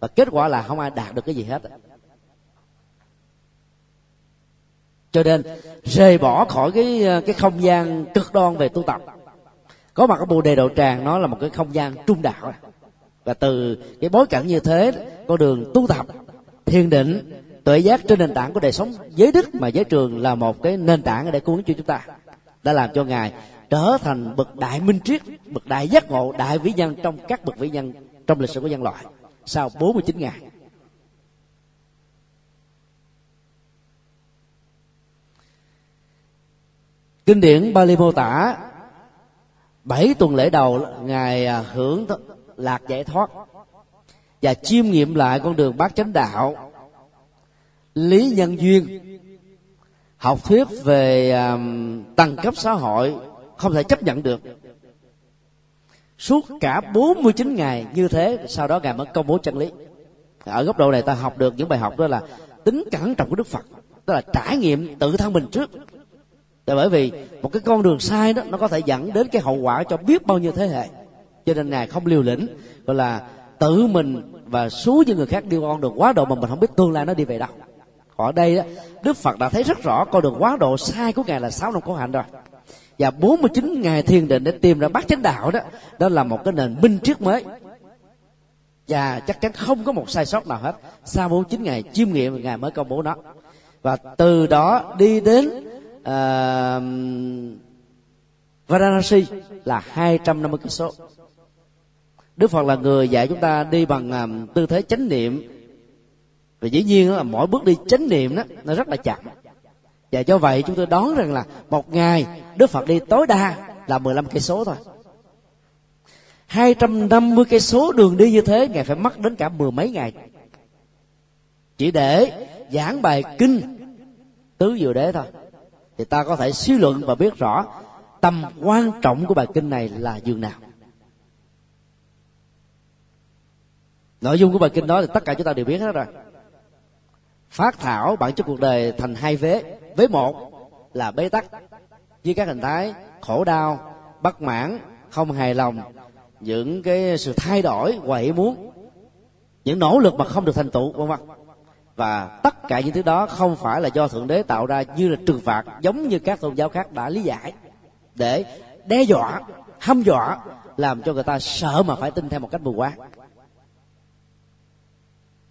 Và kết quả là không ai đạt được cái gì hết. Cho nên, rời bỏ khỏi cái cái không gian cực đoan về tu tập. Có mặt ở bồ đề đậu tràng, nó là một cái không gian trung đạo. Và từ cái bối cảnh như thế, con đường tu tập, thiền định, tuệ giác trên nền tảng của đời sống giới đức mà giới trường là một cái nền tảng để cuốn cho chúng ta, đã làm cho ngài trở thành bậc đại minh triết bậc đại giác ngộ đại vĩ nhân trong các bậc vĩ nhân trong lịch sử của nhân loại. Sau 49 ngày kinh điển Bali mô tả bảy tuần lễ đầu ngài à, hưởng lạc giải thoát và chiêm nghiệm lại con đường bát chánh đạo lý nhân duyên học thuyết về um, tầng cấp xã hội không thể chấp nhận được. Suốt cả 49 ngày như thế sau đó ngài mới công bố chân lý. Ở góc độ này ta học được những bài học đó là tính cẩn trọng của đức phật đó là trải nghiệm tự thân mình trước. Là bởi vì một cái con đường sai đó nó có thể dẫn đến cái hậu quả cho biết bao nhiêu thế hệ. Cho nên ngài không liều lĩnh gọi là tự mình và số những người khác đi con đường quá độ mà mình không biết tương lai nó đi về đâu. Ở đây đó, Đức Phật đã thấy rất rõ con đường quá độ sai của ngài là sáu năm khổ hạnh rồi và 49 ngày thiền định để tìm ra bát chánh đạo đó đó là một cái nền minh triết mới. Và chắc chắn không có một sai sót nào hết. Sau 49 ngày chiêm nghiệm ngài mới công bố nó. Và từ đó đi đến uh, Varanasi là 250 cây số. Đức Phật là người dạy chúng ta đi bằng um, tư thế chánh niệm. Và dĩ nhiên là mỗi bước đi chánh niệm đó nó rất là chậm và do vậy chúng tôi đoán rằng là một ngày Đức Phật đi tối đa là 15 cây số thôi. 250 cây số đường đi như thế, ngài phải mất đến cả mười mấy ngày. Chỉ để giảng bài kinh tứ diệu đế thôi. Thì ta có thể suy luận và biết rõ tầm quan trọng của bài kinh này là dường nào. Nội dung của bài kinh đó thì tất cả chúng ta đều biết hết rồi. Phát thảo bản chất cuộc đời thành hai vế với một là bế tắc. Với các hình thái khổ đau, bất mãn, không hài lòng, những cái sự thay đổi, quậy muốn, những nỗ lực mà không được thành tựu, vân vân. Và tất cả những thứ đó không phải là do thượng đế tạo ra như là trừng phạt, giống như các tôn giáo khác đã lý giải, để đe dọa, hăm dọa, làm cho người ta sợ mà phải tin theo một cách mù quáng.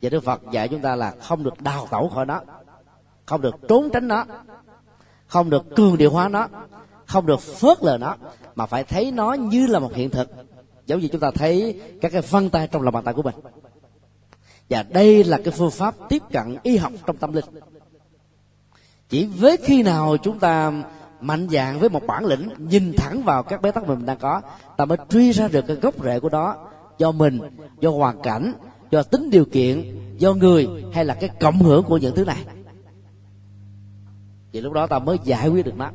Và đức phật dạy chúng ta là không được đào tẩu khỏi nó không được trốn tránh nó. Không được cường điệu hóa nó. Không được phớt lờ nó. Mà phải thấy nó như là một hiện thực. Giống như chúng ta thấy các cái vân tay trong lòng bàn tay của mình. Và đây là cái phương pháp tiếp cận y học trong tâm linh. Chỉ với khi nào chúng ta mạnh dạng với một bản lĩnh, nhìn thẳng vào các bế tắc mình đang có, ta mới truy ra được cái gốc rễ của đó. Do mình, do hoàn cảnh, do tính điều kiện, do người, hay là cái cộng hưởng của những thứ này vì lúc đó ta mới giải quyết được nó.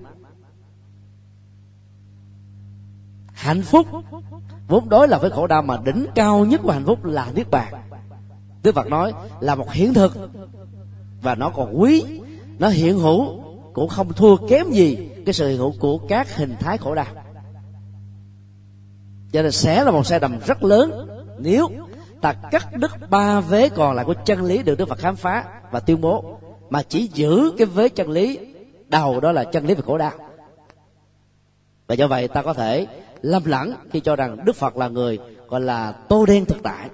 Hạnh phúc vốn đối là với khổ đau mà đỉnh cao nhất của hạnh phúc là niết bàn. Đức phật nói là một hiện thực và nó còn quý, nó hiện hữu, cũng không thua kém gì cái sự hiện hữu của các hình thái khổ đau. Cho nên sẽ là một sai đầm rất lớn nếu ta cắt đứt ba vế còn lại của chân lý được đức phật khám phá và tuyên bố mà chỉ giữ cái vế chân lý, đầu đó là chân lý về khổ đau. Và do vậy ta có thể lâm lẫn khi cho rằng đức phật là người gọi là tô đen thực tại.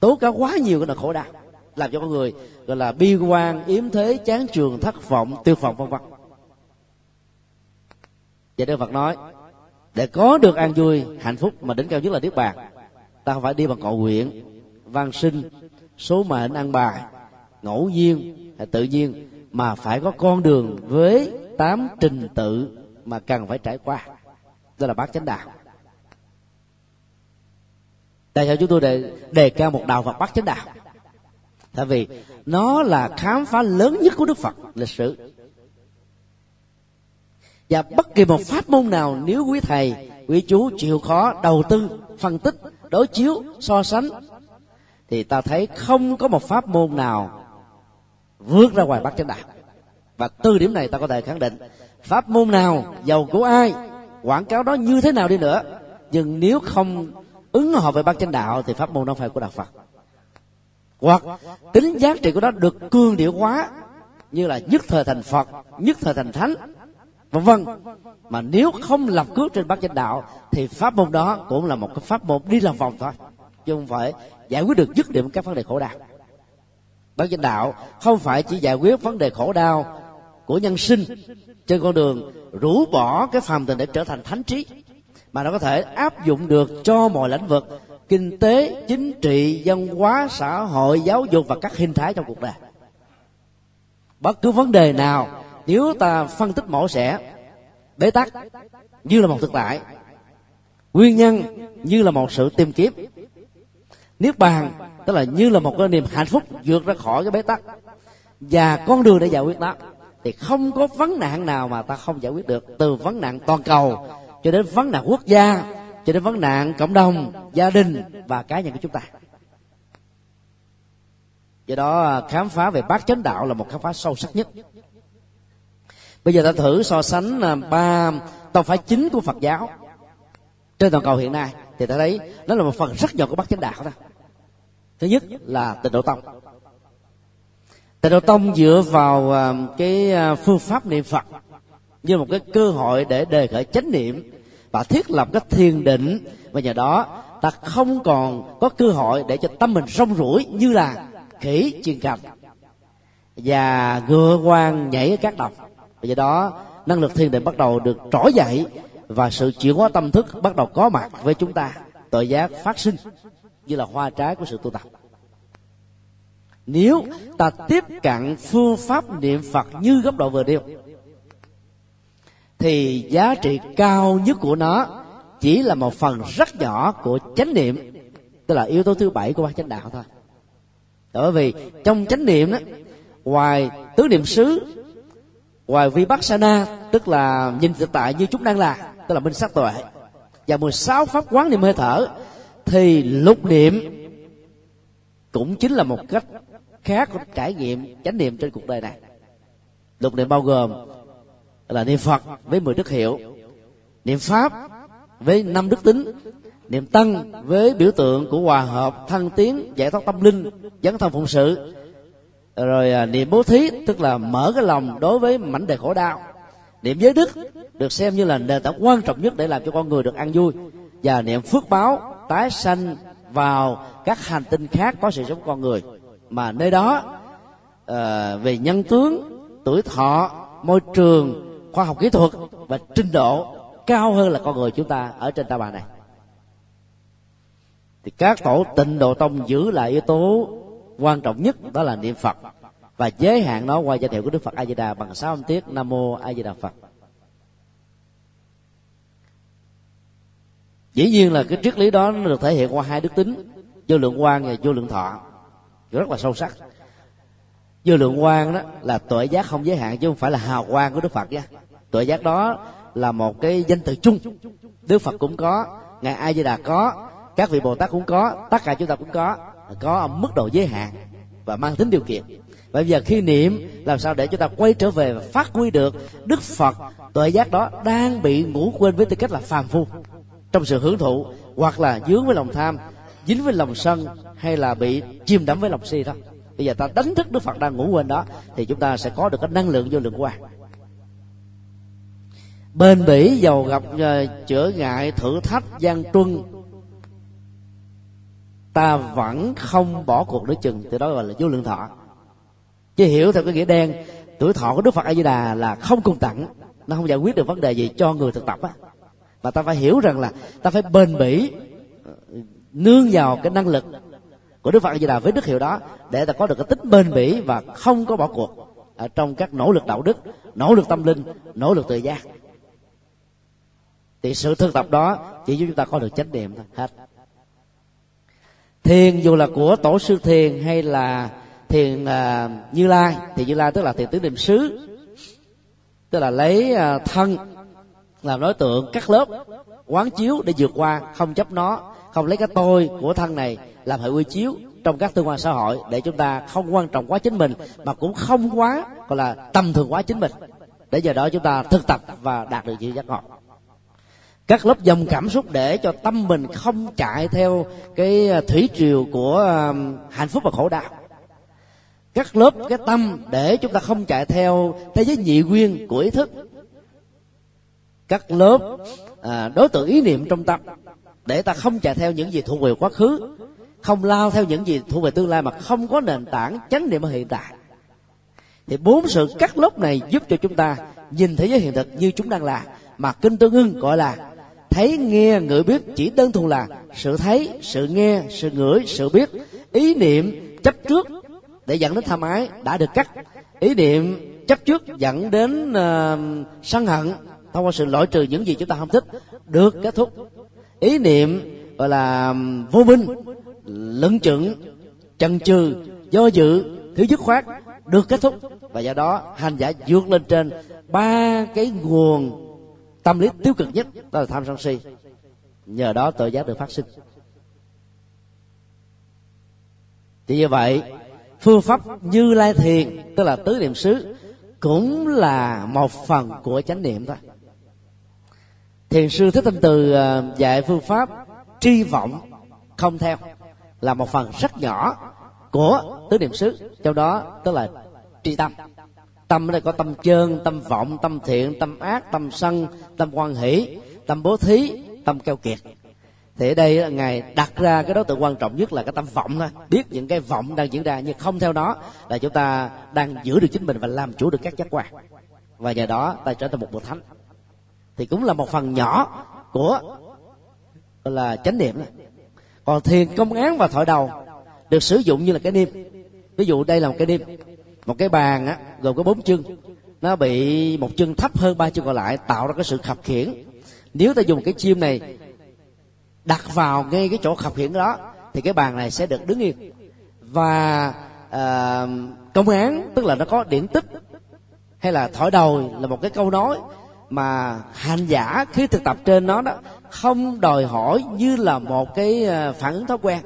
Tố cáo quá nhiều cái nỗi khổ đau, làm cho con người gọi là bi quan, yếm thế, chán trường, thất vọng, tiêu vọng, vân vân. Và đức phật nói, để có được an vui, hạnh phúc mà đỉnh cao nhất là niết bàn, ta không phải đi bằng cầu nguyện, văn sinh, số mệnh ăn bài, ngẫu nhiên tự nhiên mà phải có con đường với tám trình tự mà cần phải trải qua. Đó là bát chánh đạo. Tại sao chúng tôi đề, đề cao một đạo phật bát chánh đạo? Tại vì nó là khám phá lớn nhất của đức phật lịch sử. Và bất kỳ một pháp môn nào nếu quý thầy quý chú chịu khó đầu tư phân tích đối chiếu so sánh thì ta thấy không có một pháp môn nào vượt ra ngoài bát chánh đạo. Và từ điểm này ta có thể khẳng định, pháp môn nào giàu của ai, quảng cáo đó như thế nào đi nữa. Nhưng nếu không ứng hợp với bát chánh đạo thì pháp môn đó phải của đạo phật. Hoặc tính giá trị của nó được cương điệu hóa như là nhất thời thành phật, nhất thời thành thánh, vân vân. Mà nếu không lập cước trên bát chánh đạo thì pháp môn đó cũng là một cái pháp môn đi lòng vòng thôi. Chứ không phải giải quyết được dứt điểm các vấn đề khổ đau bát chánh đạo không phải chỉ giải quyết vấn đề khổ đau của nhân sinh trên con đường rũ bỏ cái phàm tình để trở thành thánh trí, mà nó có thể áp dụng được cho mọi lĩnh vực kinh tế, chính trị, văn hóa, xã hội, giáo dục và các hình thái trong cuộc đời. Bất cứ vấn đề nào, nếu ta phân tích mổ xẻ, bế tắc như là một thực tại, nguyên nhân như là một sự tìm kiếm niết bàn, tức là như là một cái niềm hạnh phúc vượt ra khỏi cái bế tắc. Và con đường để giải quyết đó, thì không có vấn nạn nào mà ta không giải quyết được, từ vấn nạn toàn cầu, cho đến vấn nạn quốc gia, cho đến vấn nạn cộng đồng, gia đình và cá nhân của chúng ta. Do đó à, khám phá về bát chánh đạo là một khám phá sâu sắc nhất. Bây giờ ta thử so sánh à, ba, tông phái chính của phật giáo trên toàn cầu hiện nay, thì ta thấy nó là một phần rất nhỏ của bát chánh đạo đó thứ nhất là tịnh độ tông. Tịnh độ tông dựa vào à, cái à, phương pháp niệm phật như một cái cơ hội để đề khởi chánh niệm và thiết lập cái thiền định. Và nhờ đó, ta không còn có cơ hội để cho tâm mình rong rủi như là khỉ chiên cành và ngựa quan nhảy các đồng và do đó, năng lực thiền định bắt đầu được trỗi dậy và sự chuyển hóa tâm thức bắt đầu có mặt với chúng ta. Tội giác phát sinh như là hoa trái của sự tu tập. Nếu ta tiếp cận phương pháp niệm phật như góc độ vừa nêu, thì giá trị cao nhất của nó chỉ là một phần rất nhỏ của chánh niệm, tức là yếu tố thứ bảy của ba chánh đạo thôi. Bởi vì trong chánh niệm đó ngoài tứ niệm xứ, ngoài vipassana, tức là nhìn thực tại như chúng đang là, tức là minh sát tuệ, và 16 pháp quán niệm hơi thở thì lúc niệm cũng chính là một cách khác của trải nghiệm, chánh niệm trên cuộc đời này. Lục niệm bao gồm là niệm phật với mười đức hiệu, niệm pháp với năm đức tính, niệm tăng với biểu tượng của hòa hợp, thăng tiến, giải thoát tâm linh, dấn thân phụng sự. Rồi à, niệm bố thí, tức là mở cái lòng đối với mảnh đề khổ đau. Niệm giới đức được xem như là nền tảng quan trọng nhất để làm cho con người được an vui. Và niệm phước báo tái sanh vào các hành tinh khác có sự sống con người. Mà nơi đó à, về nhân tướng tuổi thọ môi trường khoa học kỹ thuật và trình độ cao hơn là con người chúng ta ở trên ta bà này. Thì các tổ tịnh độ tông giữ lại yếu tố quan trọng nhất đó là niệm phật. Và giới hạn nó qua danh hiệu của đức phật a di đà bằng sáu âm tiết nam mô a di đà phật. Dĩ nhiên là cái triết lý đó nó được thể hiện qua hai đức tính, vô lượng quan và vô lượng thọ. Rất là sâu sắc. Vô lượng quan đó là tuệ giác không giới hạn, chứ không phải là hào quang của đức phật nhé tuệ giác đó là một cái danh từ chung. Đức phật cũng có, ngài a di đà có, các vị bồ tát cũng có, tất cả chúng ta cũng có có ở mức độ giới hạn và mang tính điều kiện. Và bây giờ khi niệm, làm sao để chúng ta quay trở về và phát huy được đức phật tuệ giác đó đang bị ngủ quên với tư cách là phàm phu? Trong sự hưởng thụ hoặc là dướng với lòng tham dính với lòng sân hay là bị chìm đắm với lòng si đó. Bây giờ ta đánh thức đức phật đang ngủ quên đó thì chúng ta sẽ có được cái năng lượng vô lượng quan bền bỉ giàu gặp ờ, uh, trở ngại thử thách gian truân ta vẫn không bỏ cuộc nữa chừng từ đó gọi là vô lượng thọ. Chứ hiểu theo cái nghĩa đen tuổi thọ của đức phật a di đà là không cùng tặng nó không giải quyết được vấn đề gì cho người thực tập á và ta phải hiểu rằng là ta phải bền bỉ nương vào cái năng lực của đức phật di đà với đức hiệu đó để ta có được cái tính bền bỉ và không có bỏ cuộc ở trong các nỗ lực đạo đức nỗ lực tâm linh nỗ lực tự giác. Thì sự thực tập đó chỉ giúp chúng ta có được chánh niệm thôi. Hết. Thiền dù là của tổ sư thiền hay là thiền uh, như lai thì như lai tức là thiền tứ niệm xứ tức là lấy uh, thân làm đối tượng cắt lớp. Quán chiếu để vượt qua, không chấp nó, không lấy cái tôi của thân này làm hệ quy chiếu trong các tương quan xã hội để chúng ta không quan trọng quá chính mình, mà cũng không quá, gọi là tầm thường quá chính mình. Để giờ đó chúng ta thực tập và đạt được sự giác ngộ. Các lớp dòng cảm xúc để cho tâm mình không chạy theo cái à, thủy triều của à, hạnh phúc và khổ đau. Các lớp cái tâm để chúng ta không chạy theo thế giới nhị nguyên của ý thức các lớp à, đối tượng ý niệm trong tâm để ta không chạy theo những gì thuộc về quá khứ không lao theo những gì thuộc về tương lai mà không có nền tảng chánh niệm ở hiện tại. Thì bốn sự cắt lớp này giúp cho chúng ta nhìn thế giới hiện thực như chúng đang là mà kinh tương ưng gọi là thấy nghe ngửi biết chỉ đơn thuần là sự thấy sự nghe sự ngửi sự biết. Ý niệm chấp trước để dẫn đến tham ái đã được cắt. Ý niệm chấp trước dẫn đến uh, sân hận thông qua sự loại trừ những gì chúng ta không thích. Được kết thúc. Ý niệm gọi là vô minh lẫn chừng, chần chừ, do dự, thiếu dứt khoát, được kết thúc. Và do đó, hành giả vượt lên trên ba cái nguồn tâm lý tiêu cực nhất, đó là tham sân si. Nhờ đó tội giác được phát sinh. Thì như vậy, phương pháp như lai thiền, tức là tứ niệm xứ, cũng là một phần của chánh niệm thôi thiền sư thích thanh từ à, dạy phương pháp tri vọng không theo là một phần rất nhỏ của tứ niệm xứ trong đó tức là tri tâm. Tâm ở đây có tâm chơn, tâm vọng tâm thiện tâm ác tâm sân tâm quan hỷ tâm bố thí tâm keo kiệt. Thì ở đây là ngài đặt ra cái đối tượng quan trọng nhất là cái tâm vọng thôi. Biết những cái vọng đang diễn ra nhưng không theo đó là chúng ta đang giữ được chính mình và làm chủ được các giác quan. Và nhờ đó ta trở thành một bậc thánh thì cũng là một phần nhỏ của là chánh niệm. Còn thiền công án và thổi đầu được sử dụng như là cái niêm. Ví dụ đây là một cái niêm một cái bàn á gồm có bốn chân. Nó bị một chân thấp hơn ba chân còn lại tạo ra cái sự khập khiển. Nếu ta dùng cái chim này đặt vào ngay cái chỗ khập khiển đó thì cái bàn này sẽ được đứng yên. Và uh, công án tức là nó có điển tích hay là thổi đầu là một cái câu nói mà hành giả khi thực tập trên nó đó, không đòi hỏi như là một cái ờ, phản ứng thói quen,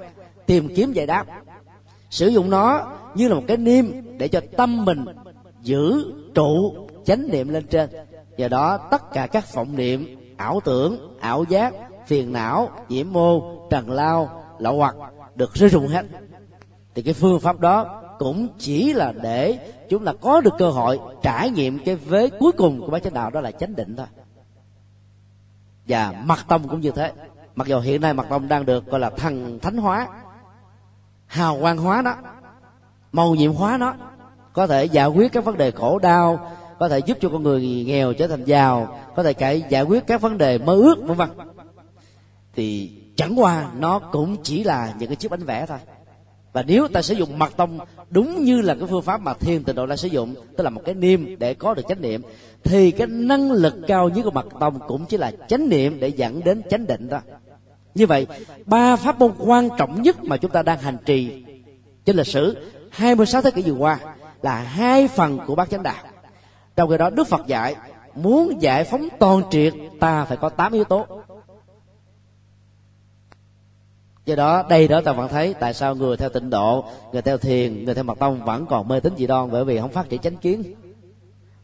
tìm kiếm giải đáp. Sử dụng nó như là một cái niêm để cho tâm mình giữ trụ chánh niệm lên trên. Do đó, tất cả các vọng niệm, ảo tưởng, ảo giác, phiền não nhiễm mô, trần lao, lậu hoặc được rơi rụng hết. Thì cái phương pháp đó cũng chỉ là để chúng ta có được cơ hội trải nghiệm cái vế cuối cùng của bát chánh đạo đó là chánh định thôi. Và mặt tông cũng như thế. Mặc dù hiện nay mặt tông đang được gọi là thần thánh hóa, hào quang hóa nó màu nhiệm hóa nó, có thể giải quyết các vấn đề khổ đau, có thể giúp cho con người nghèo trở thành giàu, có thể cải, giải quyết các vấn đề mơ ước, vân vân. Thì chẳng qua nó cũng chỉ là những cái chiếc bánh vẽ thôi và nếu ta sử dụng mật tông đúng như là cái phương pháp mà thiền tịnh độ đã sử dụng, tức là một cái niêm để có được chánh niệm, thì cái năng lực cao nhất của mật tông cũng chỉ là chánh niệm để dẫn đến chánh định đó như vậy, ba pháp môn quan trọng nhất mà chúng ta đang hành trì trên lịch sử 26 thế kỷ vừa qua là hai phần của bát chánh đạo. Trong khi đó, đức phật dạy, muốn giải phóng toàn triệt, ta phải có tám yếu tố do đó, đây đó ta vẫn thấy tại sao người theo tịnh độ, người theo thiền, người theo mật tông vẫn còn mê tín dị đoan bởi vì không phát triển chánh kiến.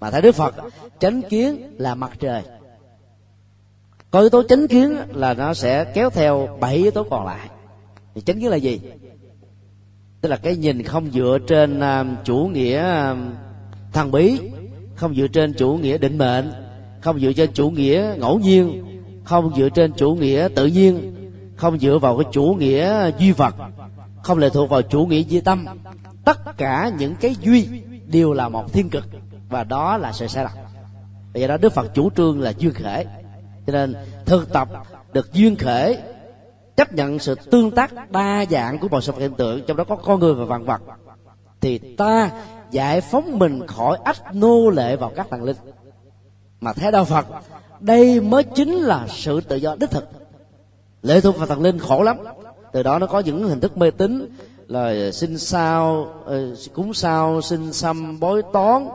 Mà thấy đức phật, chánh kiến là mặt trời. Có yếu tố chánh kiến là nó sẽ kéo theo bảy yếu tố còn lại. Thì chánh kiến là gì? Tức là cái nhìn không dựa trên à, chủ nghĩa à, thần bí, không dựa trên chủ nghĩa định mệnh, không dựa trên chủ nghĩa ngẫu nhiên, không dựa trên chủ nghĩa tự nhiên không dựa vào cái chủ nghĩa duy vật, không lệ thuộc vào chủ nghĩa duy tâm. Tất cả những cái duy đều là một thiên cực, và đó là sự sai lầm. Vì đó đức phật chủ trương là duyên khể. Cho nên thực tập được duyên khể, chấp nhận sự tương tác đa dạng của mọi sự hiện tượng, trong đó có con người và vạn vật, thì ta giải phóng mình khỏi ách nô lệ vào các tầng linh. Mà theo đạo phật, đây mới chính là sự tự do đích thực lệ thuộc vào thần linh khổ lắm. Từ đó nó có những hình thức mê tín là sinh sao ờ, cúng sao sinh xăm bói toán.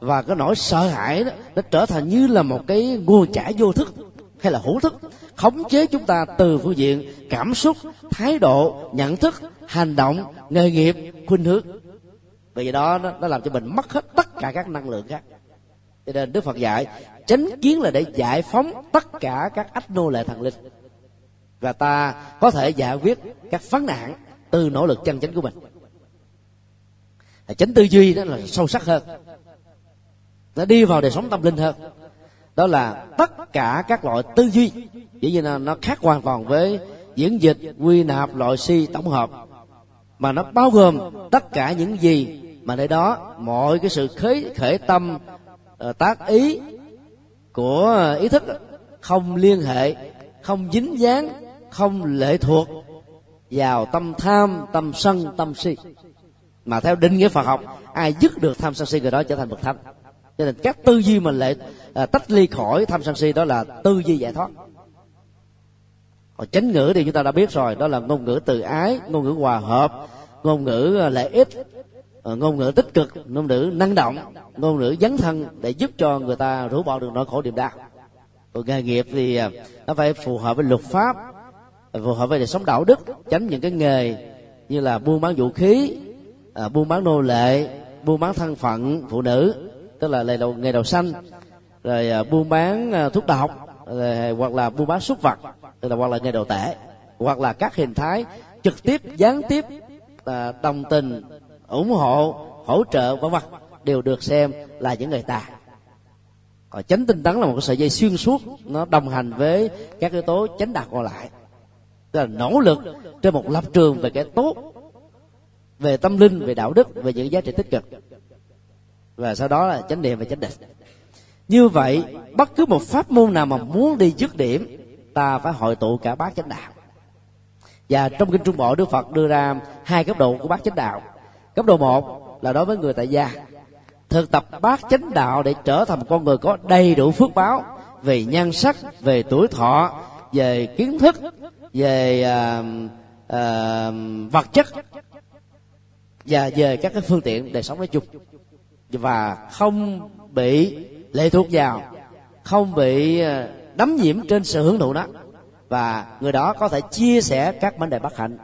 Và cái nỗi sợ hãi đó nó trở thành như là một cái nguồn chảy vô thức hay là hữu thức khống chế chúng ta từ phương diện cảm xúc thái độ nhận thức hành động nghề nghiệp khuynh hướng. Vì đó nó, nó làm cho mình mất hết tất cả các năng lượng khác. Cho nên đức phật dạy chánh kiến là để giải phóng tất cả các ách nô lệ thần linh và ta có thể giải quyết các vấn nạn từ nỗ lực chân chánh của mình. Chánh tư duy đó là sâu sắc hơn. Nó đi vào đời sống tâm linh hơn. Đó là tất cả các loại tư duy. Dĩ nhiên là nó khác hoàn toàn với diễn dịch, quy nạp, loại si, tổng hợp. Mà nó bao gồm tất cả những gì mà nơi đó mọi cái sự khế, khởi tâm ờ, tác ý của ý thức không liên hệ, không dính dáng không lệ thuộc vào tâm tham tâm sân tâm si. Mà theo định nghĩa phật học ai dứt được tham sân si người đó trở thành bậc thánh. Cho nên các tư duy mà lệ à, tách ly khỏi tham sân si đó là tư duy giải thoát. Còn chánh ngữ thì chúng ta đã biết rồi đó là ngôn ngữ từ ái ngôn ngữ hòa hợp ngôn ngữ à, lợi ích à, ngôn ngữ tích cực ngôn ngữ năng động ngôn ngữ dấn thân để giúp cho người ta rũ bỏ được nỗi khổ niềm đau. Còn nghề nghiệp thì à, nó phải phù hợp với luật pháp phù hợp với đời sống đạo đức tránh những cái nghề như là buôn bán vũ khí à, buôn bán nô lệ buôn bán thân phận phụ nữ tức là nghề đầu nghề đầu xanh rồi à, buôn bán à, thuốc độc rồi, hoặc là buôn bán súc vật tức là hoặc là nghề đầu tể hoặc là các hình thái trực tiếp gián tiếp à, đồng tình ủng hộ hỗ trợ vân vân đều được xem là những người tà. Còn chánh tinh tấn là một cái sợi dây xuyên suốt nó đồng hành với các yếu tố chánh đạt còn lại tức là nỗ lực trên một lập trường về cái tốt, về tâm linh, về đạo đức, về những giá trị tích cực. Và sau đó là chánh niệm và chánh định. Như vậy, bất cứ một pháp môn nào mà muốn đi dứt điểm, ta phải hội tụ cả bát chánh đạo. Và trong kinh trung bộ, đức phật đưa ra hai cấp độ của bát chánh đạo. Cấp độ một là đối với người tại gia. Thực tập bát chánh đạo để trở thành một con người có đầy đủ phước báo về nhan sắc, về tuổi thọ, về kiến thức về à, à, vật chất và về các cái phương tiện đời sống nói chung. Và không bị lệ thuộc vào không bị ờ, đắm nhiễm trên sự hưởng thụ đó. Và người đó có thể chia sẻ các vấn đề bất hạnh.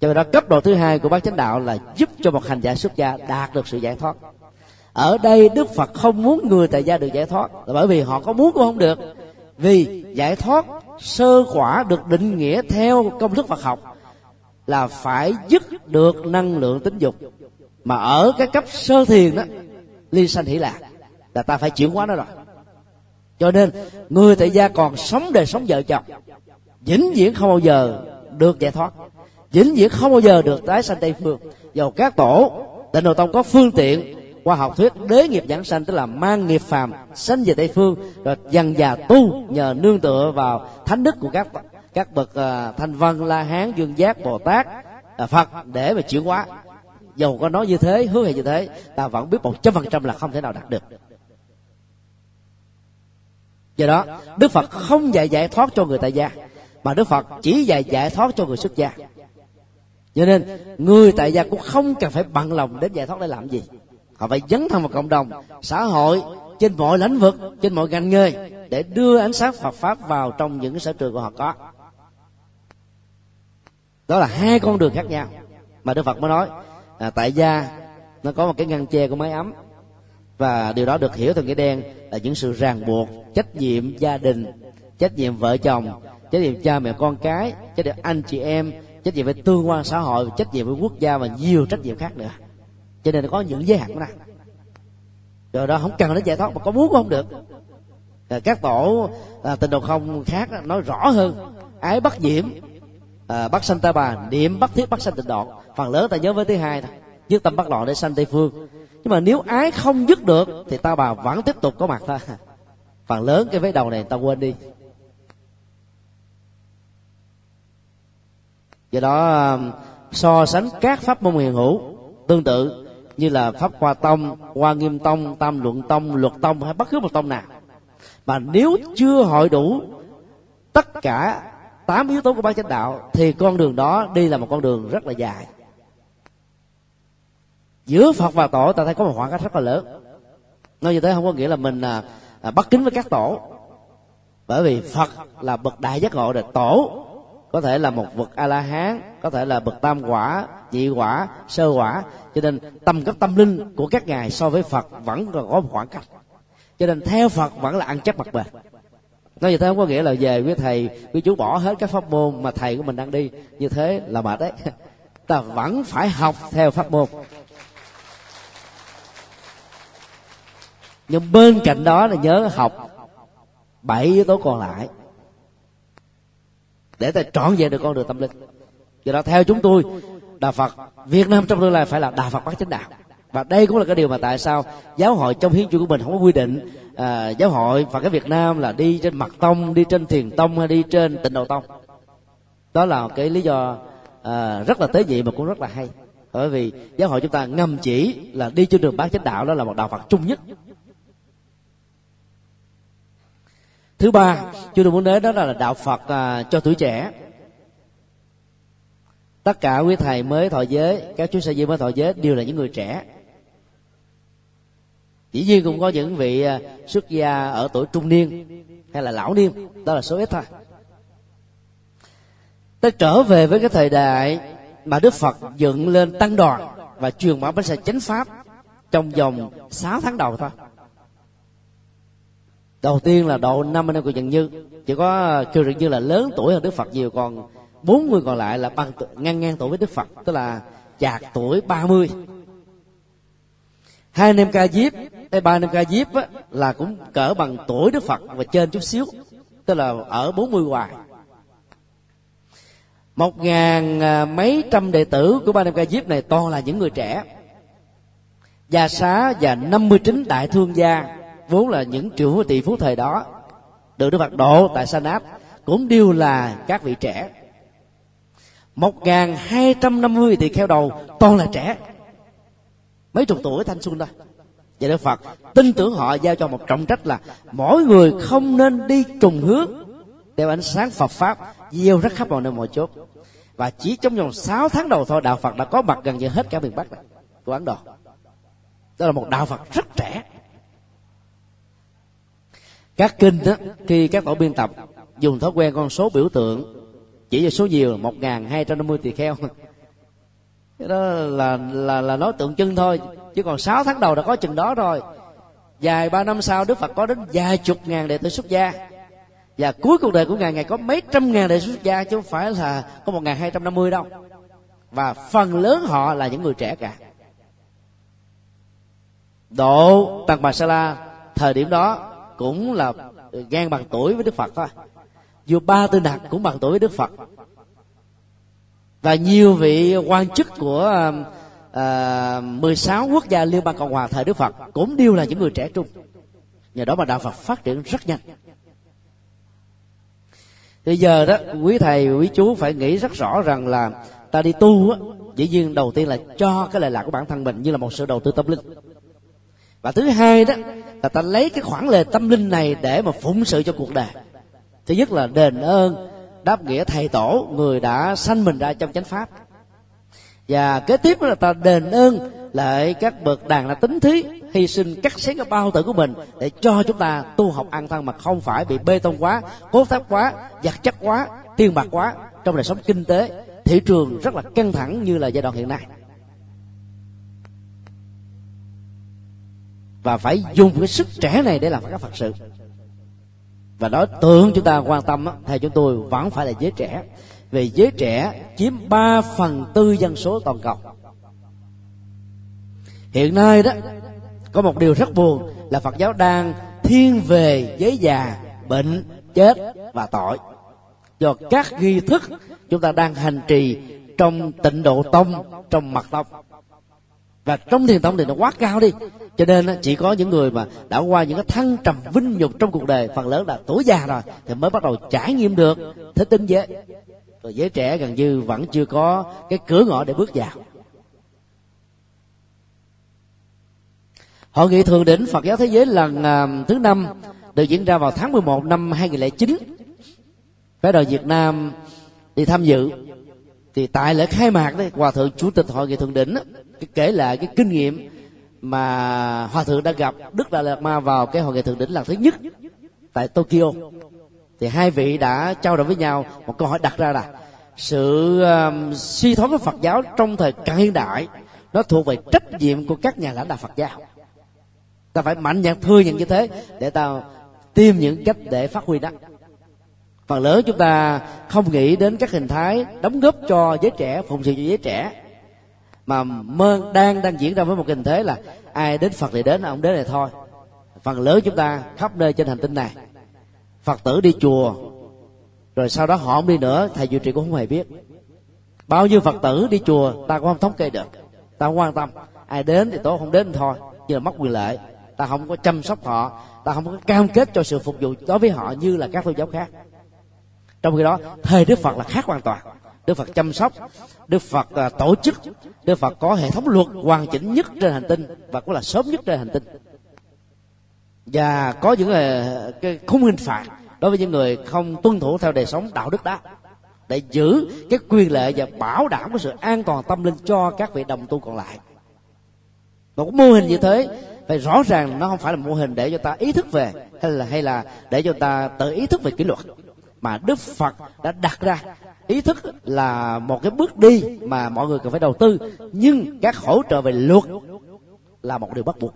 Cho nên đó cấp độ thứ hai của bác chánh đạo là giúp cho một hành giả xuất gia đạt được sự giải thoát. Ở đây đức phật không muốn người tại gia được giải thoát là bởi vì họ có muốn cũng không được vì giải thoát, sơ quả được định nghĩa theo công thức Phật học là phải dứt được năng lượng tính dục. Mà ở cái cấp sơ thiền đó, ly sanh hỷ lạc, là ta phải chuyển hóa nó rồi. Cho nên, người tại gia còn sống đời sống vợ chồng, vĩnh viễn không bao giờ được giải thoát, vĩnh viễn không bao giờ được tái sanh tây phương. Dầu các tổ, tịnh độ tông có phương tiện qua học thuyết đế nghiệp giảng sanh tức là mang nghiệp phàm sanh về tây phương rồi dần già tu nhờ nương tựa vào thánh đức của các các bậc uh, thanh văn la hán dương giác bồ tát uh, phật để mà chuyển hóa. Dầu có nói như thế hứa hẹn như thế ta vẫn biết một trăm phần trăm là không thể nào đạt được. Do đó đức phật không dạy giải thoát cho người tại gia mà đức phật chỉ dạy giải thoát cho người xuất gia. Cho nên người tại gia cũng không cần phải bằng lòng đến giải thoát để làm gì họ phải dấn thân vào cộng đồng xã hội trên mọi lĩnh vực trên mọi ngành nghề để đưa ánh sáng Phật pháp vào trong những sở trường của họ có. Đó là hai con đường khác nhau mà Đức Phật mới nói. À, tại gia nó có một cái ngăn che của máy ấm. Và điều đó được hiểu theo nghĩa đen là những sự ràng buộc trách nhiệm gia đình trách nhiệm vợ chồng trách nhiệm cha mẹ con cái trách nhiệm anh chị em trách nhiệm với tương quan xã hội trách nhiệm với quốc gia và nhiều trách nhiệm khác nữa cho nên có những giới hạn của nó rồi đó không cần đến giải thoát mà có muốn cũng không được. Rồi các tổ à, tình độ không khác nói rõ hơn. Ái bắt diễm à, bắt sanh ta bà niệm bắt thiết bắt sanh tịnh độ phần lớn ta nhớ với thứ hai thôi dứt tâm bắt loạn để sanh tây phương. Nhưng mà nếu ái không dứt được thì ta bà vẫn tiếp tục có mặt thôi. Phần lớn cái vế đầu này ta quên đi. Do đó à, so sánh các pháp môn hiện hữu tương tự như là pháp hoa tông hoa nghiêm tông tam luận tông luật tông hay bất cứ một tông nào. Mà nếu chưa hội đủ tất cả tám yếu tố của ba chánh đạo thì con đường đó đi là một con đường rất là dài. Giữa phật và tổ ta thấy có một khoảng cách rất là lớn. Nói như thế không có nghĩa là mình à, à bất kính với các tổ. Bởi vì phật là bậc đại giác ngộ rồi tổ có thể là một bậc a la hán có thể là bậc tam quả, nhị quả, sơ quả. Cho nên tầm cấp tâm linh của các ngài so với phật vẫn còn có một khoảng cách. Cho nên theo phật vẫn là ăn chắc mặt bền. Nói như thế không có nghĩa là về với thầy, quý chú bỏ hết các pháp môn mà thầy của mình đang đi. Như thế là mệt đấy. Ta vẫn phải học theo pháp môn. Nhưng bên cạnh đó là nhớ học bảy yếu tố còn lại để ta trọn vẹn được con đường tâm linh. Do đó theo chúng tôi đạo phật việt nam trong tương lai phải là đạo phật bát chánh đạo. Và đây cũng là cái điều mà tại sao giáo hội trong hiến chương của mình không có quy định à, giáo hội và cái việt nam là đi trên mặt tông đi trên thiền tông hay đi trên tịnh độ tông. Đó là cái lý do à, rất là tế nhị mà cũng rất là hay. Bởi vì giáo hội chúng ta ngầm chỉ là đi trên đường bát chánh đạo đó là một đạo phật chung nhất. Thứ ba chúng tôi muốn nói đó là đạo phật à, cho tuổi trẻ. Tất cả quý thầy mới thọ giới các chú sa di mới thọ giới đều là những người trẻ. Dĩ nhiên cũng có những vị à, xuất gia ở tuổi trung niên hay là lão niên đó là số ít thôi. Ta trở về với cái thời đại mà đức phật dựng lên tăng đoàn và truyền bá bánh xe chánh pháp trong vòng 6 tháng đầu thôi đầu tiên là độ năm của trần như. Chỉ có à, kêu trần như là lớn tuổi hơn đức phật nhiều còn bốn người còn lại là bằng ngang ngang tuổi với đức phật tức là chạc tuổi 30 hai anh em ca diếp hay ba anh em ca diếp á, là cũng cỡ bằng tuổi đức phật và trên chút xíu tức là ở 40 hoài. Một ngàn à, mấy trăm đệ tử của ba anh em ca diếp này toàn là những người trẻ. Gia xá và 59 đại thương gia vốn là những triệu phú tỷ phú thời đó được đức phật độ tại sa nát cũng đều là các vị trẻ. Một ngàn hai trăm năm mươi thì kheo đầu toàn là trẻ mấy chục tuổi thanh xuân thôi. Và đức phật tin tưởng họ giao cho một trọng trách là mỗi người không nên đi trùng hướng đeo ánh sáng phật pháp gieo rất khắp mọi nơi mọi chốt và chỉ trong vòng 6 tháng đầu thôi đạo phật đã có mặt gần như hết cả miền bắc này, của ấn độ. Đó là một đạo phật rất trẻ các kinh đó, khi các tổ biên tập dùng thói quen con số biểu tượng, chỉ cho số nhiều một ngàn hai trăm năm mươi tỳ kheo. Cái đó là là là nói tượng trưng thôi, chứ còn 6 tháng đầu đã có chừng đó rồi. Dài ba năm sau, đức phật có đến vài chục ngàn đệ tử xuất gia. Và cuối cuộc đời của ngài ngài có mấy trăm ngàn đệ tử xuất gia, chứ không phải là có một ngàn hai trăm năm mươi đâu. Và phần lớn họ là những người trẻ cả. Độ tầng bà sa la, thời điểm đó cũng là ngang bằng tuổi với đức phật thôi. Vua ba tư nặc cũng bằng tuổi với đức phật. Và nhiều vị quan chức của um, à, 16 quốc gia liên bang cộng hòa thời đức phật cũng đều là những người trẻ trung. Nhờ đó mà đạo phật phát triển rất nhanh. Bây giờ đó quý thầy quý chú phải nghĩ rất rõ rằng là ta đi tu á dĩ nhiên đầu tiên là cho cái lệ lạc của bản thân mình như là một sự đầu tư tâm linh và thứ hai đó, là ta lấy cái khoản lề tâm linh này để mà phụng sự cho cuộc đời. Thứ nhất là đền ơn, đáp nghĩa thầy tổ, người đã sanh mình ra trong chánh pháp. Và kế tiếp là ta đền ơn lại các bậc đàn là tính thí, hy sinh cắt xén cái bao tử của mình để cho chúng ta tu học an thân mà không phải bị bê tông quá cốt thép quá vật chất quá, tiền bạc quá trong đời sống kinh tế. Thị trường rất là căng thẳng như là giai đoạn hiện nay. Và phải dùng cái sức trẻ này để làm các phật sự. Và đối tượng chúng ta quan tâm theo chúng tôi vẫn phải là giới trẻ. Vì giới trẻ chiếm 3 phần tư dân số toàn cầu. Hiện nay đó, có một điều rất buồn là phật giáo đang thiên về giới già, bệnh, chết và tội. Do các nghi thức chúng ta đang hành trì trong tịnh độ tông, trong mật tông và trong thiền tông thì nó quá cao đi. Cho nên chỉ có những người mà đã qua những cái thăng trầm vinh nhục trong cuộc đời phần lớn là tuổi già rồi thì mới bắt đầu trải nghiệm được thế tinh giới. Rồi giới trẻ gần như vẫn chưa có cái cửa ngõ để bước vào. Hội nghị thượng đỉnh Phật giáo thế giới lần uh, thứ năm được diễn ra vào tháng 11 năm 2009. Phái đoàn Việt Nam đi tham dự. Thì tại lễ khai mạc đấy hòa thượng chủ tịch hội nghị thượng đỉnh kể lại cái kinh nghiệm mà hòa thượng đã gặp đức đại lạt ma vào cái hội nghị thượng đỉnh lần thứ nhất tại tokyo. Thì hai vị đã trao đổi với nhau một câu hỏi đặt ra là sự um, suy thoái của phật giáo trong thời cận hiện đại nó thuộc về trách nhiệm của các nhà lãnh đạo phật giáo. Ta phải mạnh dạn thừa nhận như thế để ta tìm những cách để phát huy đó. Phần lớn chúng ta không nghĩ đến các hình thái đóng góp cho giới trẻ phụng sự cho giới trẻ mà mơ, đang đang diễn ra với một hình thế là ai đến phật thì đến, ông đến này thôi. Phần lớn chúng ta khắp nơi trên hành tinh này, phật tử đi chùa, rồi sau đó họ không đi nữa, thầy duy trì cũng không hề biết. Bao nhiêu phật tử đi chùa, ta cũng không thống kê được. Ta không quan tâm. Ai đến thì tốt, không đến thì thôi. Như là mất quyền lợi. Ta không có chăm sóc họ. Ta không có cam kết cho sự phục vụ đối với họ như là các tôn giáo khác. Trong khi đó thời đức phật là khác hoàn toàn. Đức phật chăm sóc đức phật à, tổ chức. Đức phật có hệ thống luật hoàn chỉnh nhất trên hành tinh và cũng là sớm nhất trên hành tinh. Và có những à, cái khung hình phạt đối với những người không tuân thủ theo đời sống đạo đức đó để giữ cái quyền lợi và bảo đảm cái sự an toàn tâm linh cho các vị đồng tu còn lại. Một mô hình như thế, phải rõ ràng nó không phải là mô hình để cho ta ý thức về hay là hay là để cho ta tự ý thức về kỷ luật. Mà đức phật đã đặt ra ý thức là một cái bước đi mà mọi người cần phải đầu tư nhưng các hỗ trợ về luật là một điều bắt buộc.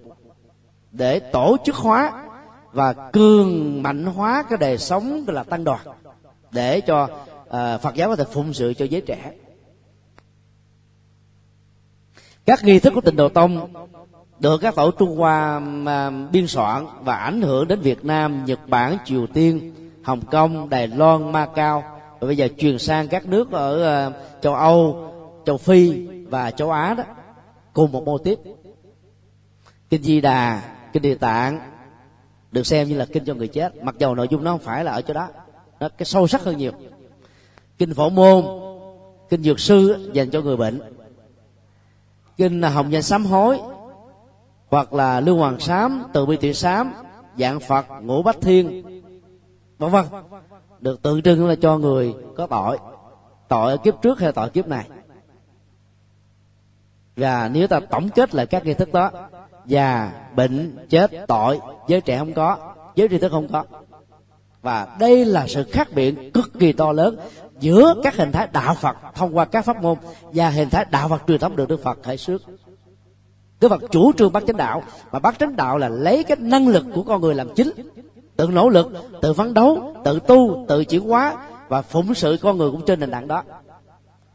Để tổ chức hóa và cường mạnh hóa cái đời sống là tăng đoàn để cho uh, Phật giáo có thể phụng sự cho giới trẻ. Các nghi thức của tịnh độ tông được các tổ Trung Hoa à, biên soạn và ảnh hưởng đến Việt Nam, Nhật Bản, Triều Tiên, Hồng Kông, Đài Loan, Macau và bây giờ truyền sang các nước ở ờ, châu Âu, châu Phi và châu Á đó. Cùng một mô tiếp kinh Di Đà, kinh Địa Tạng được xem như là kinh cho người chết. Mặc dầu nội dung nó không phải là ở chỗ đó. Nó cái sâu sắc hơn nhiều. Kinh phổ môn kinh dược sư dành cho người bệnh. Kinh hồng danh sám hối hoặc là lưu hoàng sám từ bi tiểu sám dạng phật ngũ bách thiên vân vân được tượng trưng là cho người có tội. Tội ở kiếp trước hay tội kiếp này? Và nếu ta tổng kết lại các nghi thức đó, già, bệnh, chết, tội, giới trẻ không có, giới tri thức không có. Và đây là sự khác biệt cực kỳ to lớn giữa các hình thái đạo Phật thông qua các pháp môn và hình thái đạo Phật truyền thống được Đức Phật khởi xước Đức Phật chủ trương bát chánh đạo, mà bát chánh đạo là lấy cái năng lực của con người làm chính tự nỗ lực, tự phấn đấu, tự tu, tự chuyển hóa và phụng sự con người cũng trên nền tảng đó.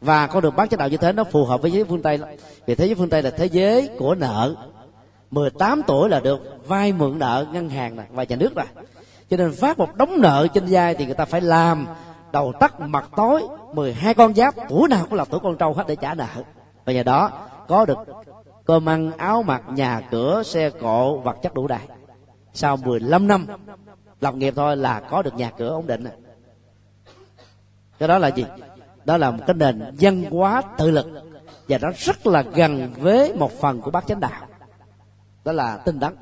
Và con đường bát chánh đạo như thế nó phù hợp với giới phương tây vì thế giới phương tây là thế giới của nợ. 18 tuổi là được vay mượn nợ ngân hàng này và nhà nước rồi. Cho nên phát một đống nợ trên vai thì người ta phải làm đầu tắt mặt tối 12 con giáp, tuổi nào cũng là tuổi con trâu hết để trả nợ. Và nhờ đó, có được cơm ăn, áo mặc, nhà cửa, xe cộ, vật chất đủ đầy. Sau 15 năm lập nghiệp thôi là có được nhà cửa ổn định. Cái đó là gì? Đó là một cái nền văn hóa tự lực. Và nó rất là gần với một phần của bác chánh đạo. Đó là tinh tấn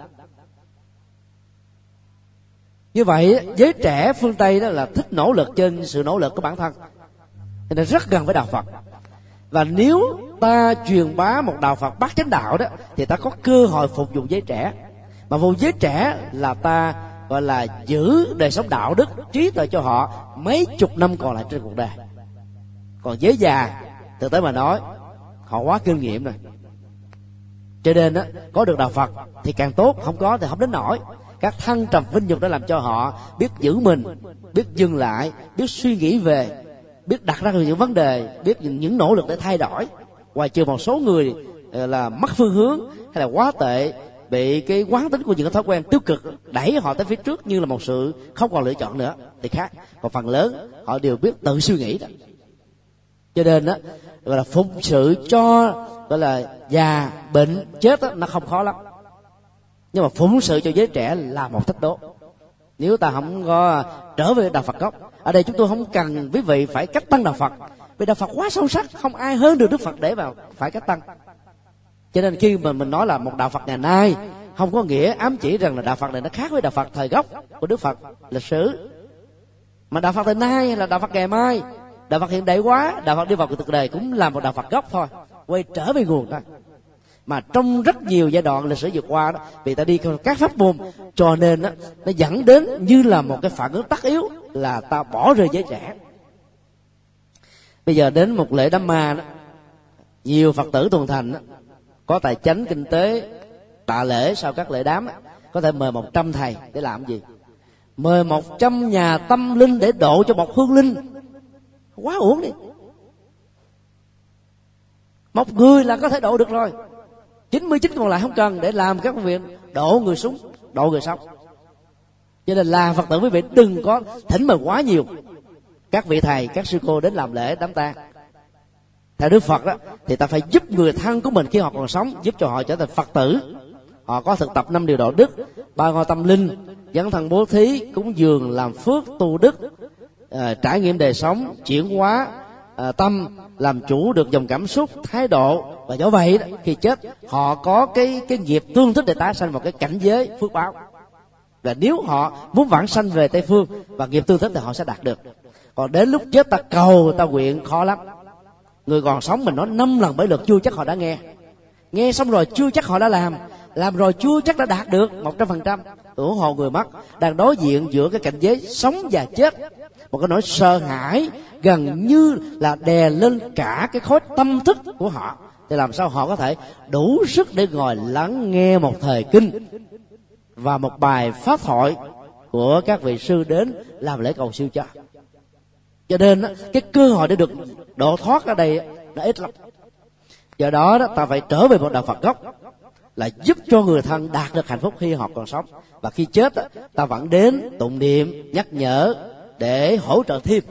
như vậy, giới trẻ phương tây đó là thích nỗ lực trên sự nỗ lực của bản thân. Cho nên rất gần với đạo phật. Và nếu ta truyền bá một đạo phật bác chánh đạo đó, thì ta có cơ hội phục vụ giới trẻ. Mà vụ giới trẻ là ta gọi là giữ đời sống đạo đức trí tuệ cho họ mấy chục năm còn lại trên cuộc đời. Còn giới già thực tế mà nói họ quá kinh nghiệm rồi. Cho nên á có được đạo phật thì càng tốt không có thì không đến nổi các thăng trầm vinh nhục đã làm cho họ biết giữ mình biết dừng lại biết suy nghĩ về biết đặt ra những vấn đề biết những, những nỗ lực để thay đổi. Ngoài trừ một số người ờ, là mất phương hướng hay là quá tệ bị cái quán tính của những thói quen tiêu cực đẩy họ tới phía trước như là một sự không còn lựa chọn nữa thì khác. Còn phần lớn họ đều biết tự suy nghĩ đó. Cho nên đó gọi là phụng sự cho gọi là già bệnh chết đó, nó không khó lắm. Nhưng mà phụng sự cho giới trẻ là một thách đố. Nếu ta không có trở về đạo phật gốc ở đây chúng tôi không cần quý vị phải cách tăng đạo phật. Vì đạo phật quá sâu sắc không ai hơn được đức phật để vào phải cách tăng cho nên khi mà mình nói là một đạo phật ngày nay không có nghĩa ám chỉ rằng là đạo phật này nó khác với đạo phật thời gốc của đức phật lịch sử. Mà đạo phật ngày nay là đạo phật ngày mai. Đạo phật hiện đại quá đạo phật đi vào cuộc đời cũng là một đạo phật gốc thôi quay trở về nguồn thôi. Mà trong rất nhiều giai đoạn lịch sử vừa qua đó vì ta đi các pháp môn cho nên đó, nó dẫn đến như là một cái phản ứng tất yếu là ta bỏ rơi giới trẻ. Bây giờ đến một lễ đám ma đó nhiều phật tử tuần thành đó, có tài chánh kinh tế, tạ lễ sau các lễ đám, có thể mời một trăm thầy để làm gì? Mời một trăm nhà tâm linh để độ cho một hương linh. Quá uổng đi. Một người là có thể độ được rồi. 99 còn lại không cần để làm các việc. Độ người súng độ người sống cho nên là phật tử quý vị đừng có thỉnh mời quá nhiều. Các vị thầy, các sư cô đến làm lễ đám tang theo đức phật đó thì ta phải giúp người thân của mình khi họ còn sống giúp cho họ trở thành phật tử. Họ có thực tập năm điều đạo đức ba ngôi tâm linh dấn thân bố thí cúng dường làm phước tu đức uh, trải nghiệm đời sống chuyển hóa uh, tâm làm chủ được dòng cảm xúc thái độ. Và do vậy đó, khi chết họ có cái cái nghiệp tương thích để tái sanh vào cái cảnh giới phước báo. Là nếu họ muốn vãng sanh về tây phương và nghiệp tương thích thì họ sẽ đạt được. Còn đến lúc chết ta cầu ta nguyện khó lắm người còn sống mình nói năm lần bảy lượt chưa chắc họ đã nghe. Nghe xong rồi chưa chắc họ đã làm. Làm rồi chưa chắc đã đạt được một trăm phần trăm. Ủng hộ người mất đang đối diện giữa cái cảnh giới sống và chết. Một cái nỗi sợ hãi gần như là đè lên cả cái khối tâm thức của họ. Thì làm sao họ có thể đủ sức để ngồi lắng nghe một thời kinh và một bài pháp thoại của các vị sư đến làm lễ cầu siêu cho? Cho nên cái cơ hội để được độ thoát ở đây nó ít lắm. Do đó, đó ta phải trở về một đạo phật gốc là giúp cho người thân đạt được hạnh phúc khi họ còn sống. Và khi chết ta vẫn đến tụng niệm nhắc nhở để hỗ trợ thêm.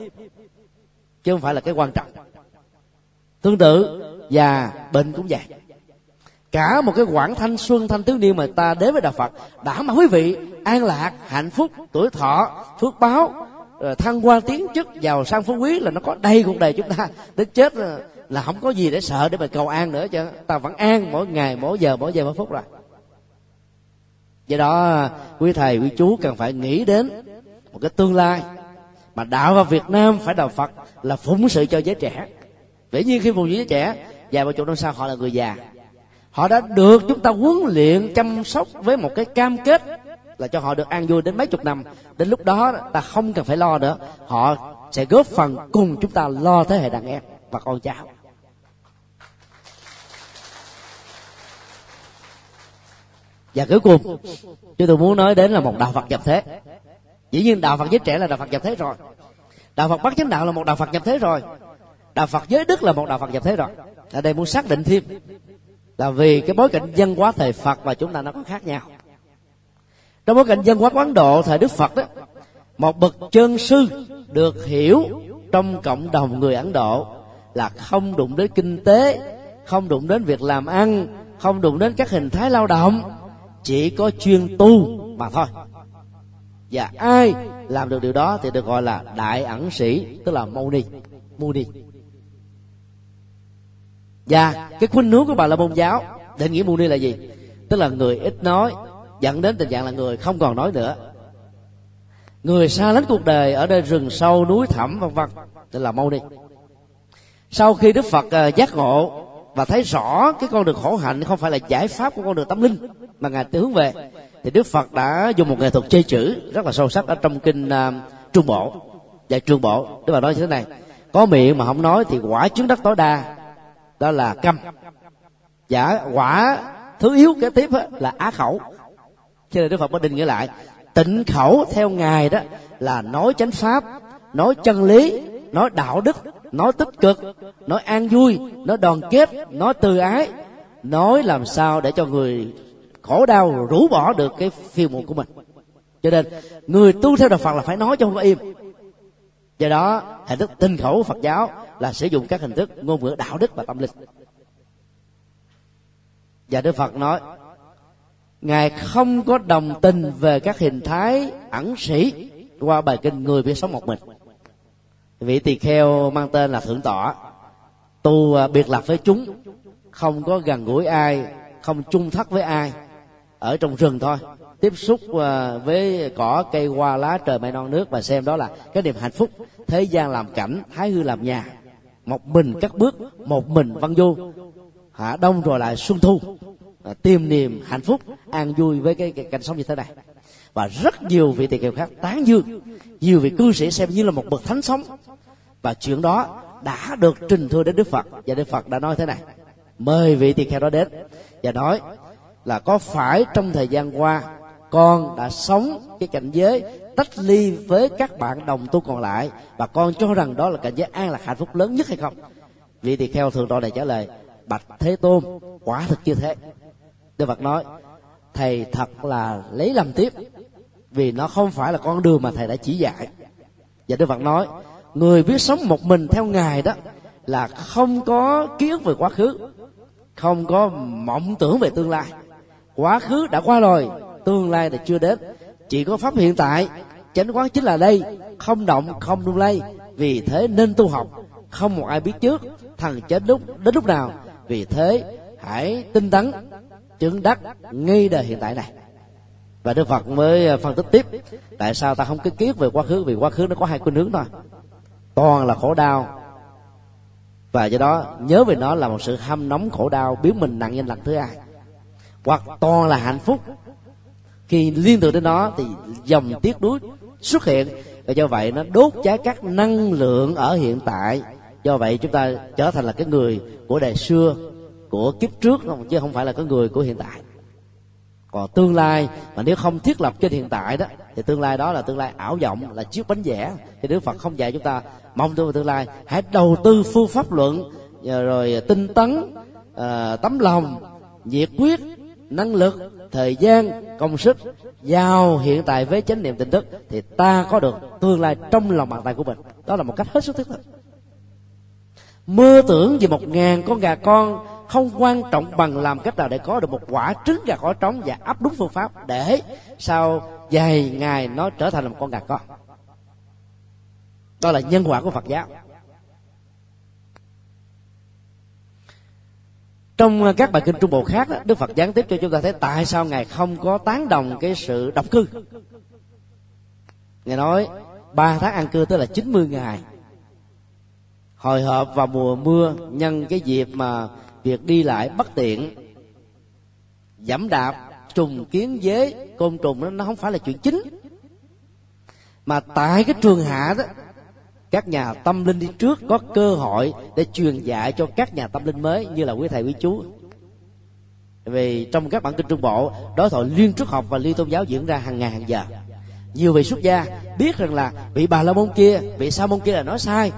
Chứ không phải là cái quan trọng. Tương tự và bệnh cũng vậy. Cả một cái quãng thanh xuân thanh thiếu niên mà ta đến với đạo phật đảm bảo quý vị an lạc hạnh phúc tuổi thọ phước báo Ờ, thăng hoa tiến chức giàu sang phú quý là nó có đầy cuộc đời chúng ta. Đến chết là, là không có gì để sợ để mà cầu an nữa chứ. Ta vẫn an mỗi ngày mỗi giờ mỗi giờ mỗi phút rồi. Do đó quý thầy quý chú cần phải nghĩ đến một cái tương lai mà đạo vào Việt Nam phải đạo Phật là phụng sự cho giới trẻ. Dĩ nhiên khi phụng sự giới trẻ vài ba chục năm sau họ là người già. Họ đã được chúng ta huấn luyện chăm sóc với một cái cam kết là cho họ được an vui đến mấy chục năm. Đến lúc đó, ta không cần phải lo nữa. Họ sẽ góp phần cùng chúng ta lo thế hệ đàn em và con cháu. Và cuối cùng chúng tôi muốn nói đến là một đạo phật nhập thế. Dĩ nhiên đạo phật giới trẻ là đạo phật nhập thế rồi. Đạo phật bắt chánh đạo là một đạo phật nhập thế rồi. Đạo phật giới đức là một đạo phật nhập thế rồi. Ở đây muốn xác định thêm là vì cái bối cảnh dân hóa thời phật và chúng ta nó có khác nhau trong bối cảnh dân hóa quán ấn độ, thời đức phật đó, một bậc chân sư được hiểu trong cộng đồng người ấn độ là không đụng đến kinh tế, không đụng đến việc làm ăn, không đụng đến các hình thái lao động, chỉ có chuyên tu mà thôi. Và ai làm được điều đó thì được gọi là đại ẩn sĩ, tức là mâu ni mâu ni. Và cái khuynh hướng của bà là môn giáo, định nghĩa mâu ni là gì? Tức là người ít nói dẫn đến tình trạng là người không còn nói nữa. Người xa lánh cuộc đời ở nơi rừng sâu núi thẳm vân vân tức là mâu ni. Sau khi đức phật ờ, giác ngộ và thấy rõ cái con đường khổ hạnh không phải là giải pháp của con đường tâm linh mà ngài hướng về thì đức phật đã dùng một nghệ thuật chơi chữ rất là sâu sắc ở trong kinh uh, trung bộ. Dạ, và trường bộ. Đức phật nói như thế này có miệng mà không nói thì quả chứng đất tối đa đó là câm. Giả quả thứ yếu kế tiếp là á khẩu cho nên đức phật mới định nghĩa lại, tịnh khẩu theo ngài đó là nói chánh pháp, nói chân lý, nói đạo đức, nói tích cực, nói an vui, nói đoàn kết, nói từ ái, nói làm sao để cho người khổ đau rũ bỏ được cái phiêu muộn của mình. Cho nên, người tu theo đạo phật là phải nói cho không có im. Do đó, hình thức tinh khẩu phật giáo là sử dụng các hình thức ngôn ngữ đạo đức và tâm linh. Và đức phật nói ngài không có đồng tình về các hình thái ẩn sĩ qua bài kinh người biết sống một mình. Vị tỳ kheo mang tên là thượng tọa. Tu à, biệt lập với chúng. Không có gần gũi ai, không chung thất với ai. Ở trong rừng thôi. Tiếp xúc à, với cỏ, cây, hoa, lá, trời, mây, non, nước và xem đó là cái niềm hạnh phúc. Thế gian làm cảnh, thái hư làm nhà. Một mình cắt bước, một mình văn du. Hạ đông rồi lại xuân thu à, tìm niềm hạnh phúc an vui với cái, cái cảnh sống như thế này. Và rất nhiều vị tỳ kheo khác tán dương nhiều vị cư sĩ xem như là một bậc thánh sống. Và chuyện đó đã được trình thưa đến đức phật và đức phật đã nói thế này. Mời vị tỳ kheo đó đến và nói là có phải trong thời gian qua con đã sống cái cảnh giới tách ly với các bạn đồng tu còn lại và con cho rằng đó là cảnh giới an lạc hạnh phúc lớn nhất hay không? Vị tỳ kheo thường đo này trả lời bạch thế tôn quả thực như thế đức phật nói, thầy thật là lấy làm tiếc vì nó không phải là con đường mà thầy đã chỉ dạy. Và đức phật nói, người biết sống một mình theo ngài đó là không có ký ức về quá khứ, không có mộng tưởng về tương lai. Quá khứ đã qua rồi, tương lai là chưa đến. Chỉ có pháp hiện tại, chánh quán chính là đây, không động, không lung lay. Vì thế nên tu học, không một ai biết trước, thằng chết lúc, đến lúc nào. Vì thế, hãy tinh tấn chứng đắc ngay đời hiện tại này. Và đức phật mới à, phân tích tiếp tại sao ta không cứ kiết về quá khứ, vì quá khứ nó có hai khuynh hướng thôi. Toàn là khổ đau, và do đó nhớ về nó là một sự hâm nóng khổ đau, biến mình nặng nhân lần thứ hai. Hoặc toàn là hạnh phúc. Khi liên tưởng đến nó thì dòng tiếc đuối xuất hiện, và do vậy nó đốt cháy các năng lượng ở hiện tại. Do vậy chúng ta trở thành là cái người của đời xưa của kiếp trước chứ không phải là có người của hiện tại. Còn tương lai, mà nếu không thiết lập trên hiện tại đó, thì tương lai đó là tương lai ảo vọng, là chiếc bánh vẽ. Thì đức phật không dạy chúng ta, mong tương tương lai hãy đầu tư phương pháp luận rồi tinh tấn ờ, tấm lòng, nhiệt quyết, năng lực, thời gian, công sức, giao hiện tại với chánh niệm tỉnh thức, thì ta có được tương lai trong lòng bàn tay của mình. Đó là một cách hết sức thiết thực. Mơ tưởng về một ngàn con gà con không quan trọng bằng làm cách nào để có được một quả trứng gà có trống và áp đúng phương pháp để sau vài ngày nó trở thành một con gà con đó là nhân quả của phật giáo. Trong các bài kinh trung bộ khác đức phật gián tiếp cho chúng ta thấy tại sao ngài không có tán đồng cái sự độc cư. Ngài nói, ba tháng ăn cư tức là 90 ngày. Hồi hộp vào mùa mưa, nhân cái dịp mà việc đi lại bất tiện. Giảm đạp trùng kiến dế côn trùng nó, nó không phải là chuyện chính. Mà tại cái trường hạ đó các nhà tâm linh đi trước có cơ hội để truyền dạy cho các nhà tâm linh mới như là quý thầy quý chú. Vì trong các bản kinh trung bộ đối thoại liên trước học và liên tôn giáo diễn ra hàng ngày hàng giờ. Nhiều vị xuất gia biết rằng là vị bà la môn kia vị sa môn kia là nói sai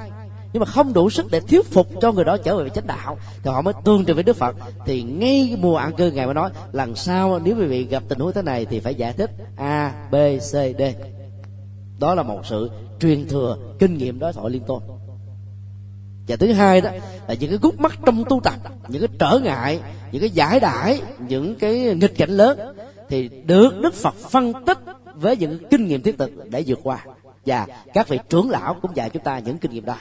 nhưng mà không đủ sức để thuyết phục cho người đó trở về chánh đạo. Thì họ mới tương trình với đức phật. Thì ngay mùa ăn cư ngài mới nói, lần sau nếu quý vị gặp tình huống thế này thì phải giải thích a, b, c, d. Đó là một sự truyền thừa kinh nghiệm đối thoại liên tôn. Và thứ hai đó là những cái gút mắt trong tu tập, những cái trở ngại, những cái giải đãi, những cái nghịch cảnh lớn thì được đức phật phân tích với những kinh nghiệm thiết thực để vượt qua. Và các vị trưởng lão cũng dạy chúng ta những kinh nghiệm đó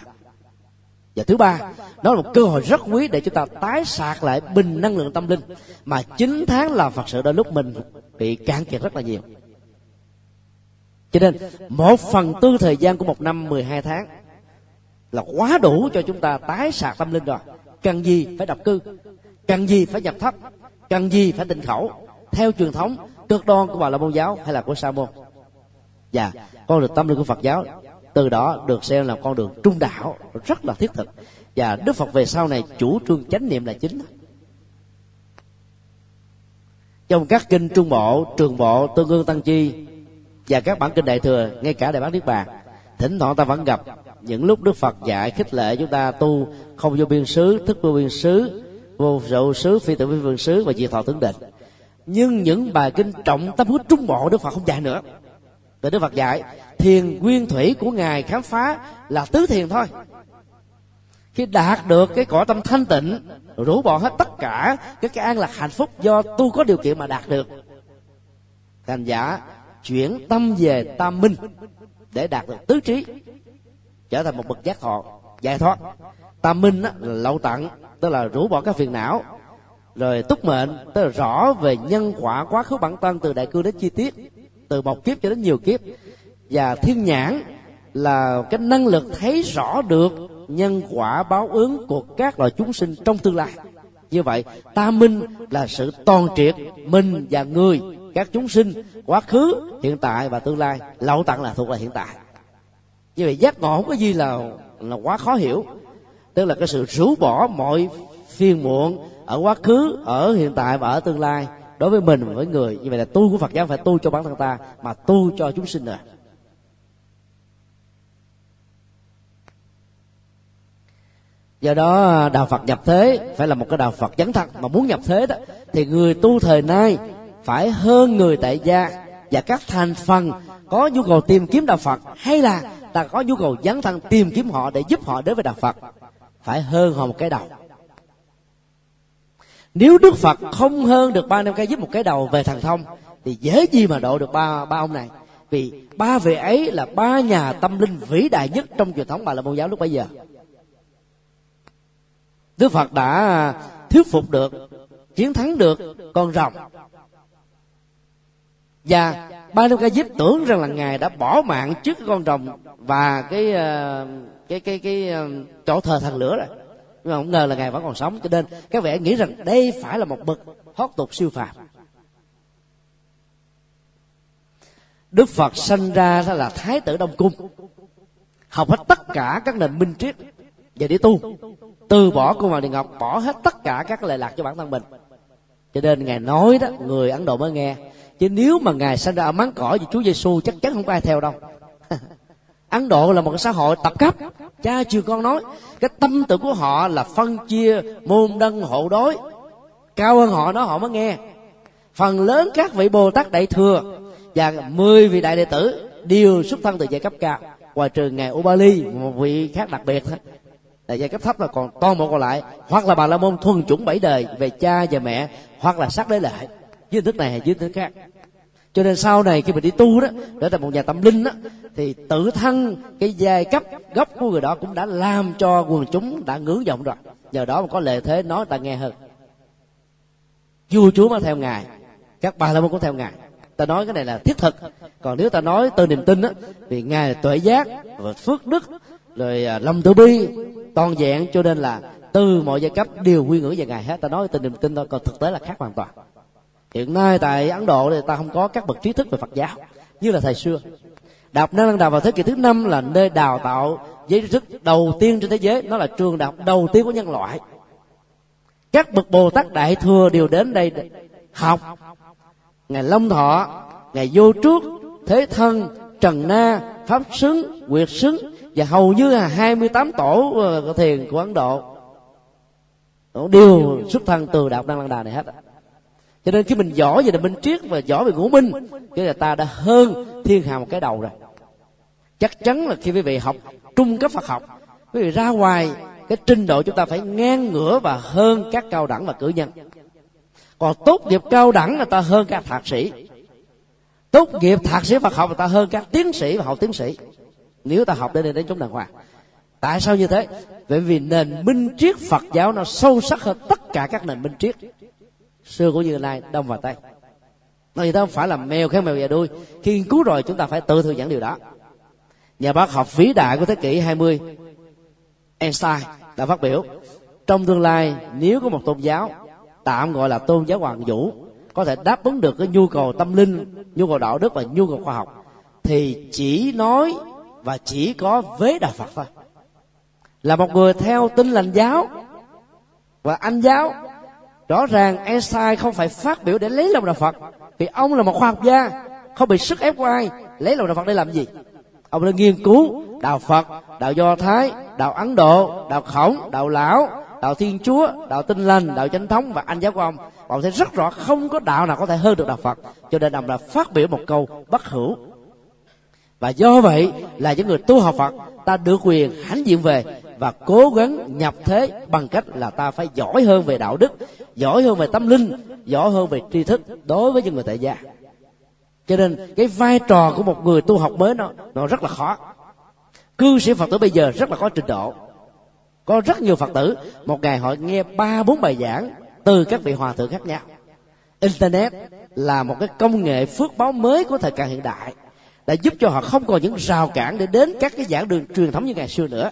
và thứ ba nó là một cơ hội rất quý để chúng ta tái sạc lại bình năng lượng tâm linh mà chín tháng làm phật sự đôi lúc mình bị cạn kiệt rất là nhiều. Cho nên, một phần tư thời gian của một năm 12 tháng là quá đủ cho chúng ta tái sạc tâm linh rồi. Cần gì phải độc cư, cần gì phải nhập thấp, cần gì phải tịnh khẩu, theo truyền thống, cực đoan của bà la môn giáo hay là của sa môn. Và con được tâm linh của phật giáo từ đó được xem là con đường trung đạo, rất là thiết thực. Và đức phật về sau này chủ trương chánh niệm là chính. Trong các kinh trung bộ, trường bộ, tương ương, tăng chi và các bản kinh đại thừa, ngay cả đại bản niết bàn, thỉnh thoảng ta vẫn gặp những lúc đức phật dạy khích lệ chúng ta tu không vô biên xứ, thức vô biên xứ, vô dậu xứ, phi tự vi vương xứ và diệt thọ tướng định nhưng những bài kinh trọng tâm huyết trung bộ đức phật không dạy nữa. Từ đức phật dạy thiền nguyên thủy của ngài khám phá là tứ thiền thôi. Khi đạt được cái cõi tâm thanh tịnh rũ bỏ hết tất cả cái cái an lạc hạnh phúc do tu có điều kiện mà đạt được. Thành giả chuyển tâm về tam minh để đạt được tứ trí trở thành một bậc giác thọ giải thoát. Tam minh á, là lậu tận tức là rũ bỏ các phiền não rồi túc mệnh tức là rõ về nhân quả quá khứ bản thân từ đại cương đến chi tiết từ một kiếp cho đến nhiều kiếp. Và thiên nhãn là cái năng lực thấy rõ được nhân quả báo ứng của các loài chúng sinh trong tương lai. Như vậy tam minh là sự toàn triệt, mình và người, các chúng sinh, quá khứ, hiện tại và tương lai. Lậu tận là thuộc là hiện tại. Như vậy, giác ngộ không có gì là là quá khó hiểu. Tức là cái sự rũ bỏ mọi phiền muộn ở quá khứ, ở hiện tại và ở tương lai đối với mình, với người, như vậy là tu của phật giáo phải tu cho bản thân ta, mà tu cho chúng sinh nữa do đó, đạo phật nhập thế phải là một cái đạo phật dấn thân mà muốn nhập thế đó, thì người tu thời nay phải hơn người tại gia, và các thành phần có nhu cầu tìm kiếm đạo phật, hay là ta có nhu cầu dấn thân tìm kiếm họ để giúp họ đến với đạo phật, phải hơn họ một cái đầu nếu đức phật không hơn được ba năm cây giúp một cái đầu về thần thông, thì dễ gì mà độ được ba ba ông này? Vì ba vị ấy là ba nhà tâm linh vĩ đại nhất trong truyền thống bà la môn giáo lúc bấy giờ. Đức phật đã thuyết phục được, chiến thắng được con rồng. Và ba năm ca diếp tưởng rằng là ngài đã bỏ mạng trước con rồng và cái ờ, cái cái cái ờ, chỗ thờ thần lửa rồi nhưng mà không ngờ là ngài vẫn còn sống, cho nên các vị nghĩ rằng đây phải là một bậc thoát tục siêu phàm. Đức phật sanh ra là thái tử đông cung, học hết tất cả các nền minh triết và đi tu. Từ bỏ cung hoàng điện ngọc, bỏ hết tất cả các lệ lạc cho bản thân mình. Cho nên ngài nói đó, người ấn độ mới nghe, chứ nếu mà ngài sanh ra ở máng cỏ thì chúa giêsu chắc chắn không có ai theo đâu ấn độ là một cái xã hội tập cấp. Cha chiều con nói cái tâm tưởng của họ là phân chia môn đăng hộ đối. Cao hơn họ đó họ mới nghe. Phần lớn các vị bồ tát đại thừa và mười vị đại đệ tử đều xuất thân từ giai cấp cao. Ngoài trừ ngài Ubali một vị khác đặc biệt thôi. Là giai cấp thấp là còn toàn bộ còn lại. Hoặc là bà la môn thuần chủng bảy đời về cha và mẹ hoặc là sắc đế lệ, dưới thức này hay dưới thức khác cho nên sau này khi mình đi tu đó, trở thành một nhà tâm linh đó thì tự thân cái giai cấp, gốc của người đó cũng đã làm cho quần chúng đã ngưỡng vọng rồi. Nhờ đó mà có lệ thế nói ta nghe hơn. Vua chúa mà theo ngài, các bà la môn cũng theo ngài. Ta nói cái này là thiết thực. Còn nếu ta nói từ niềm tin á vì ngài là tuệ giác và phước đức, rồi à, lòng từ bi, toàn vẹn. Cho nên là từ mọi giai cấp đều quy ngưỡng về ngài hết. Ta nói từ niềm tin thôi, còn thực tế là khác hoàn toàn hiện nay tại ấn độ thì ta không có các bậc trí thức về phật giáo, như là thời xưa. Đại học năng đào vào thế kỷ thứ năm là nơi đào tạo giới trí thức đầu tiên trên thế giới. Nó là trường đại học đầu tiên của nhân loại. Các bậc bồ tát đại thừa đều đến đây học. Ngày long thọ, ngày vô trước, thế thân, trần na, pháp xứng, quyệt xứng và hầu như là 28 tổ ờ, thiền của ấn độ. Đều xuất thân từ đạo đăng lăng đà này hết cho nên khi mình giỏi về minh triết và giỏi về ngũ minh cái là ta đã hơn thiên hà một cái đầu rồi. Chắc chắn là khi quý vị học trung cấp phật học, quý vị ra ngoài, cái trình độ chúng ta phải ngang ngửa và hơn các cao đẳng và cử nhân. Còn tốt nghiệp cao đẳng là ta hơn các thạc sĩ. Tốt nghiệp thạc sĩ Phật học là ta hơn các tiến sĩ và hậu tiến sĩ. Nếu ta học để đến chúng đàng hoàng. Tại sao như thế? Bởi vì nền minh triết Phật giáo nó sâu sắc hơn tất cả các nền minh triết xưa của như lai đông và tây người ta không phải là mèo khen mèo già đuôi. Khi nghiên cứu rồi, chúng ta phải tự thừa nhận điều đó. Nhà bác học vĩ đại của thế kỷ 20 Einstein đã phát biểu, trong tương lai, nếu có một tôn giáo, tạm gọi là tôn giáo hoàng vũ, có thể đáp ứng được cái nhu cầu tâm linh, nhu cầu đạo đức và nhu cầu khoa học, thì chỉ nói và chỉ có vế đạo phật thôi. Là một người theo tinh lành giáo và anh giáo rõ ràng Einstein không phải phát biểu để lấy lòng đạo Phật, vì ông là một khoa học gia, không bị sức ép của ai, lấy lòng đạo Phật để làm gì? Ông đã nghiên cứu đạo Phật, đạo Do Thái, đạo Ấn Độ, đạo Khổng, đạo Lão, đạo thiên chúa, đạo tinh lành, đạo chánh thống và anh giáo của ông. Ông thấy rất rõ không có đạo nào có thể hơn được đạo phật, cho nên ông đã phát biểu một câu bất hữu. Và do vậy là những người tu học phật, ta được quyền hãnh diện về và cố gắng nhập thế bằng cách là ta phải giỏi hơn về đạo đức, giỏi hơn về tâm linh, giỏi hơn về tri thức đối với những người tại gia. Cho nên cái vai trò của một người tu học mới nó nó rất là khó. Cư sĩ phật tử bây giờ rất là có trình độ. Có rất nhiều phật tử, một ngày họ nghe ba, bốn bài giảng từ các vị hòa thượng khác nhau. Internet là một cái công nghệ phước báo mới của thời càng hiện đại, đã giúp cho họ không còn những rào cản để đến các cái giảng đường truyền thống như ngày xưa nữa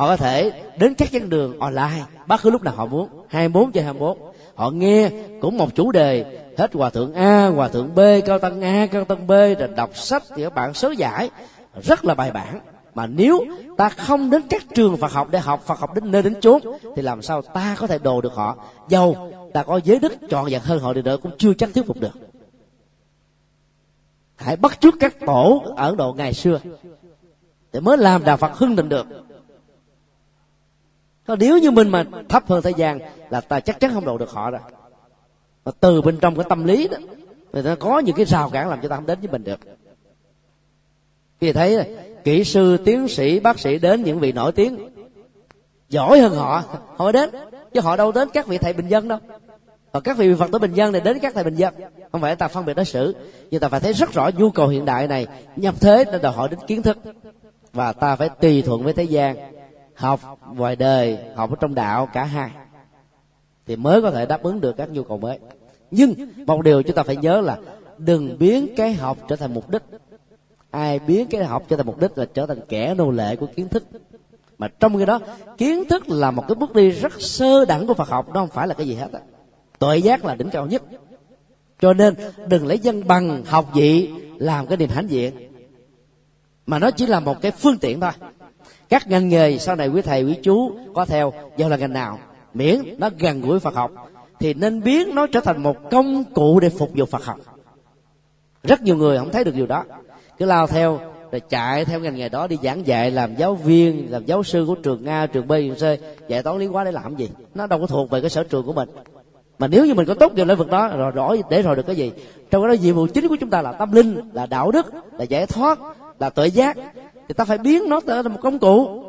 họ có thể đến các giảng đường online, bất cứ lúc nào họ muốn 24 trên 24 họ nghe cũng một chủ đề, hết hòa thượng A, hòa thượng B, cao tăng A, cao tăng B, rồi đọc sách thì các bạn sớ giải. Rất là bài bản. Mà nếu ta không đến các trường Phật học để học Phật học đến nơi đến chốn, thì làm sao ta có thể đồ được họ? Dầu ta có giới đức trọn vẹn hơn họ đi nữa, cũng chưa chắc thuyết phục được. Hãy bắt chước các tổ ở Ấn Độ ngày xưa, để mới làm đạo Phật hưng định được còn nếu như mình mà thấp hơn thế gian là ta chắc chắn không độ được họ rồi. Mà từ bên trong cái tâm lý đó, người ta có những cái rào cản làm cho ta không đến với mình được. Vì thấy này kỹ sư, tiến sĩ, bác sĩ đến những vị nổi tiếng, giỏi hơn họ họ mới đến, chứ họ đâu đến các vị thầy bình dân đâu. Và các vị phật tử bình dân này đến các thầy bình dân. Không phải ta phân biệt đối xử, nhưng ta phải thấy rất rõ nhu cầu hiện đại này, nhập thế nên đòi hỏi đến kiến thức. Và ta phải tùy thuận với thế gian học ngoài đời, học ở trong đạo cả hai. Thì mới có thể đáp ứng được các nhu cầu mới. Nhưng một điều chúng ta phải nhớ là đừng biến cái học trở thành mục đích. Ai biến cái học trở thành mục đích là trở thành kẻ nô lệ của kiến thức. Mà trong cái đó, kiến thức là một cái bước đi rất sơ đẳng của phật học nó không phải là cái gì hết á. Tuệ giác là đỉnh cao nhất. Cho nên đừng lấy dân bằng học vị làm cái niềm hãnh diện. Mà nó chỉ là một cái phương tiện thôi các ngành nghề sau này quý thầy, quý chú, có theo, do là ngành nào? Miễn nó gần gũi phật học, thì nên biến nó trở thành một công cụ để phục vụ phật học. Rất nhiều người không thấy được điều đó. Cứ lao theo, rồi chạy theo ngành nghề đó đi giảng dạy, làm giáo viên, làm giáo sư của trường a, trường b, trường c, dạy toán lý hóa để làm gì? Nó đâu có thuộc về cái sở trường của mình. Mà nếu như mình có tốt nghiệp lĩnh vực đó, rồi rõ để rồi được cái gì? Trong đó, nhiệm vụ chính của chúng ta là tâm linh, là đạo đức, là giải thoát, là tuệ giác thì ta phải biến nó trở thành một công cụ.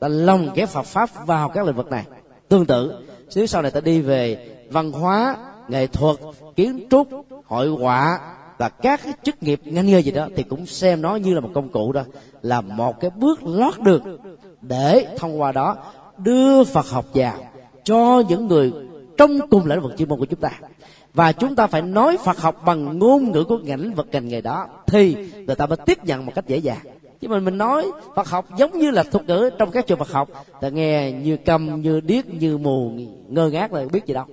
Ta lồng ghép Phật pháp vào các lĩnh vực này. Tương tự nếu sau này ta đi về văn hóa, nghệ thuật, kiến trúc, hội họa và các cái chức nghiệp ngành nghề gì đó thì cũng xem nó như là một công cụ đó, là một cái bước lót được để thông qua đó đưa Phật học vào cho những người trong cùng lĩnh vực chuyên môn của chúng ta. Và chúng ta phải nói Phật học bằng ngôn ngữ của ngành lĩnh vực ngành nghề đó thì người ta mới tiếp nhận một cách dễ dàng chứ mình mình nói Phật học giống như là thuật ngữ trong các trường Phật học. Ta nghe như câm, như điếc, như mù, ngơ ngác là biết gì đâu.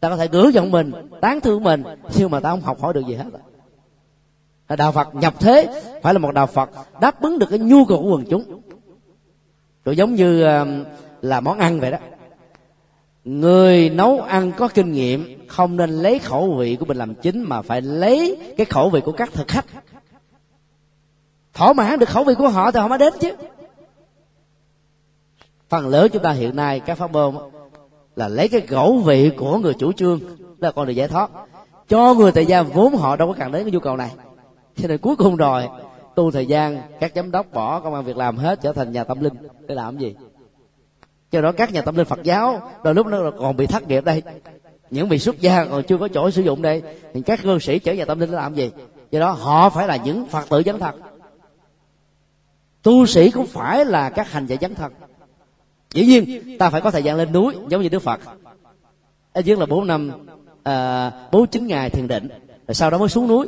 Ta có thể ngửa giọng mình, tán thương mình, nhưng mà ta không học hỏi được gì hết. Đạo Phật nhập thế, phải là một đạo Phật đáp ứng được cái nhu cầu của quần chúng. Rồi giống như um, là món ăn vậy đó. Người nấu ăn có kinh nghiệm, không nên lấy khẩu vị của mình làm chính mà phải lấy cái khẩu vị của các thực khách thỏa mãn được khẩu vị của họ thì họ mới đến chứ. Phần lớn chúng ta hiện nay, các pháp môn là lấy cái khẩu vị của người chủ trương, là con đường giải thoát. Cho người thời gian vốn họ đâu có cần đến cái nhu cầu này. Cho nên cuối cùng rồi, tu thời gian, các giám đốc bỏ công an việc làm hết, trở thành nhà tâm linh, để làm gì? Cho đó các nhà tâm linh phật giáo đôi lúc nó còn bị thất nghiệp đây. Những vị xuất gia còn chưa có chỗ sử dụng đây, thì các cư sĩ trở nhà tâm linh để làm gì? Do đó họ phải là những phật tử chân thật tu sĩ cũng phải là các hành giả dấn thân. Dĩ nhiên, ta phải có thời gian lên núi, giống như đức phật. Ít nhất là bốn năm à, bốn chín ngày thiền định, rồi sau đó mới xuống núi.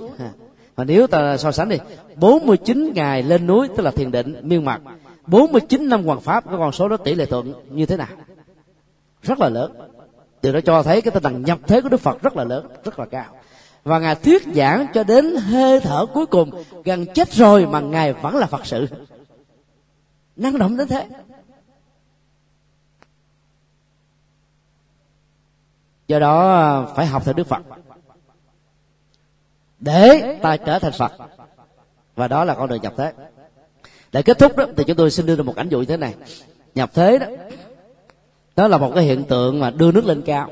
Mà nếu ta so sánh đi 49 ngày lên núi, tức là thiền định, miên mặt 49 năm hoàng pháp, cái con số đó tỷ lệ thuận như thế nào? Rất là lớn. Điều đó cho thấy cái tinh thần nhập thế của đức phật rất là lớn, rất là cao. Và ngài thuyết giảng cho đến hơi thở cuối cùng, gần chết rồi mà ngài vẫn là phật sự năng động đến thế. Do đó, phải học theo đức phật. Để ta trở thành phật. Và đó là con đường nhập thế. Để kết thúc đó, thì chúng tôi xin đưa ra một ảnh dụ như thế này. Nhập thế đó đó là một cái hiện tượng mà đưa nước lên cao.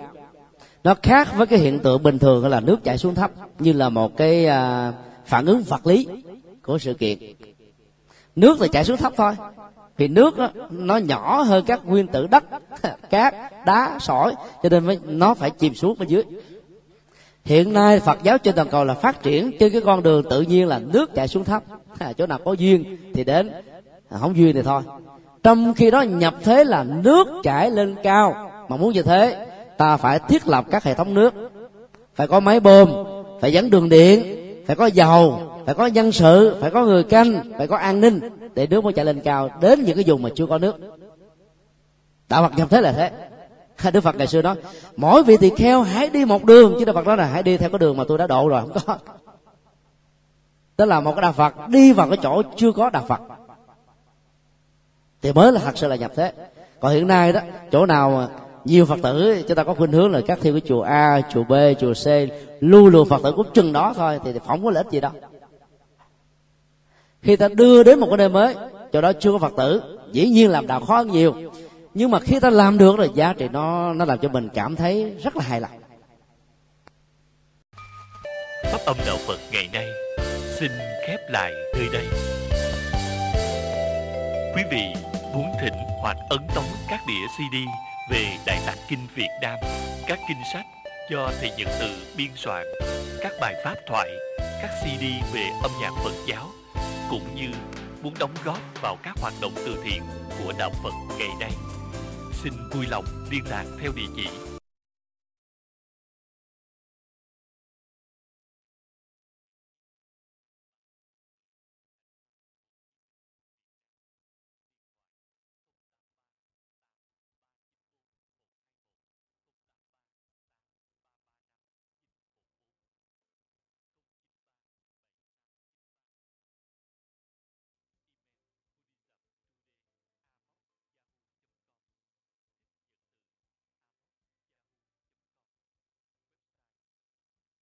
Nó khác với cái hiện tượng bình thường là nước chảy xuống thấp, như là một cái à, phản ứng vật lý của sự kiện. Nước thì chảy xuống thấp thôi thì nước đó, nó nhỏ hơn các nguyên tử đất cát đá sỏi cho nên nó phải chìm xuống bên dưới. Hiện nay phật giáo trên toàn cầu là phát triển trên cái con đường tự nhiên là nước chảy xuống thấp chỗ nào có duyên thì đến à, không duyên thì thôi. Trong khi đó nhập thế là nước chảy lên cao. Mà muốn như thế ta phải thiết lập các hệ thống nước. Phải có máy bơm phải dẫn đường điện phải có dầu phải có nhân sự, phải có người canh, phải có an ninh để nước mới chạy lên cao đến những cái vùng mà chưa có nước. Đạo phật nhập thế là thế. Đức phật ngày xưa nói, mỗi vị tỳ kheo hãy đi một đường. Chứ đức phật nói là, hãy đi theo cái đường mà tôi đã độ rồi, không có. Tức là một cái đạo phật đi vào cái chỗ chưa có đạo phật. Thì mới là thật sự là nhập thế. Còn hiện nay đó, chỗ nào mà nhiều phật tử, chúng ta có khuynh hướng là các theo cái chùa a, chùa b, chùa c, lưu lượng phật tử cũng chừng đó thôi, thì không có lợi ích gì đâu khi ta đưa đến một cái nơi mới cho đó chưa có phật tử, dĩ nhiên làm đạo khó hơn nhiều. Nhưng mà khi ta làm được rồi, giá trị nó nó làm cho mình cảm thấy rất là hài lòng. Pháp âm đạo phật ngày nay xin khép lại nơi đây. Quý vị muốn thỉnh hoặc ấn tống các đĩa cd về đại tạng kinh việt nam, các kinh sách do thầy nhật từ biên soạn, các bài pháp thoại, các cd về âm nhạc phật giáo cũng như muốn đóng góp vào các hoạt động từ thiện của đạo phật ngày nay. Xin vui lòng liên lạc theo địa chỉ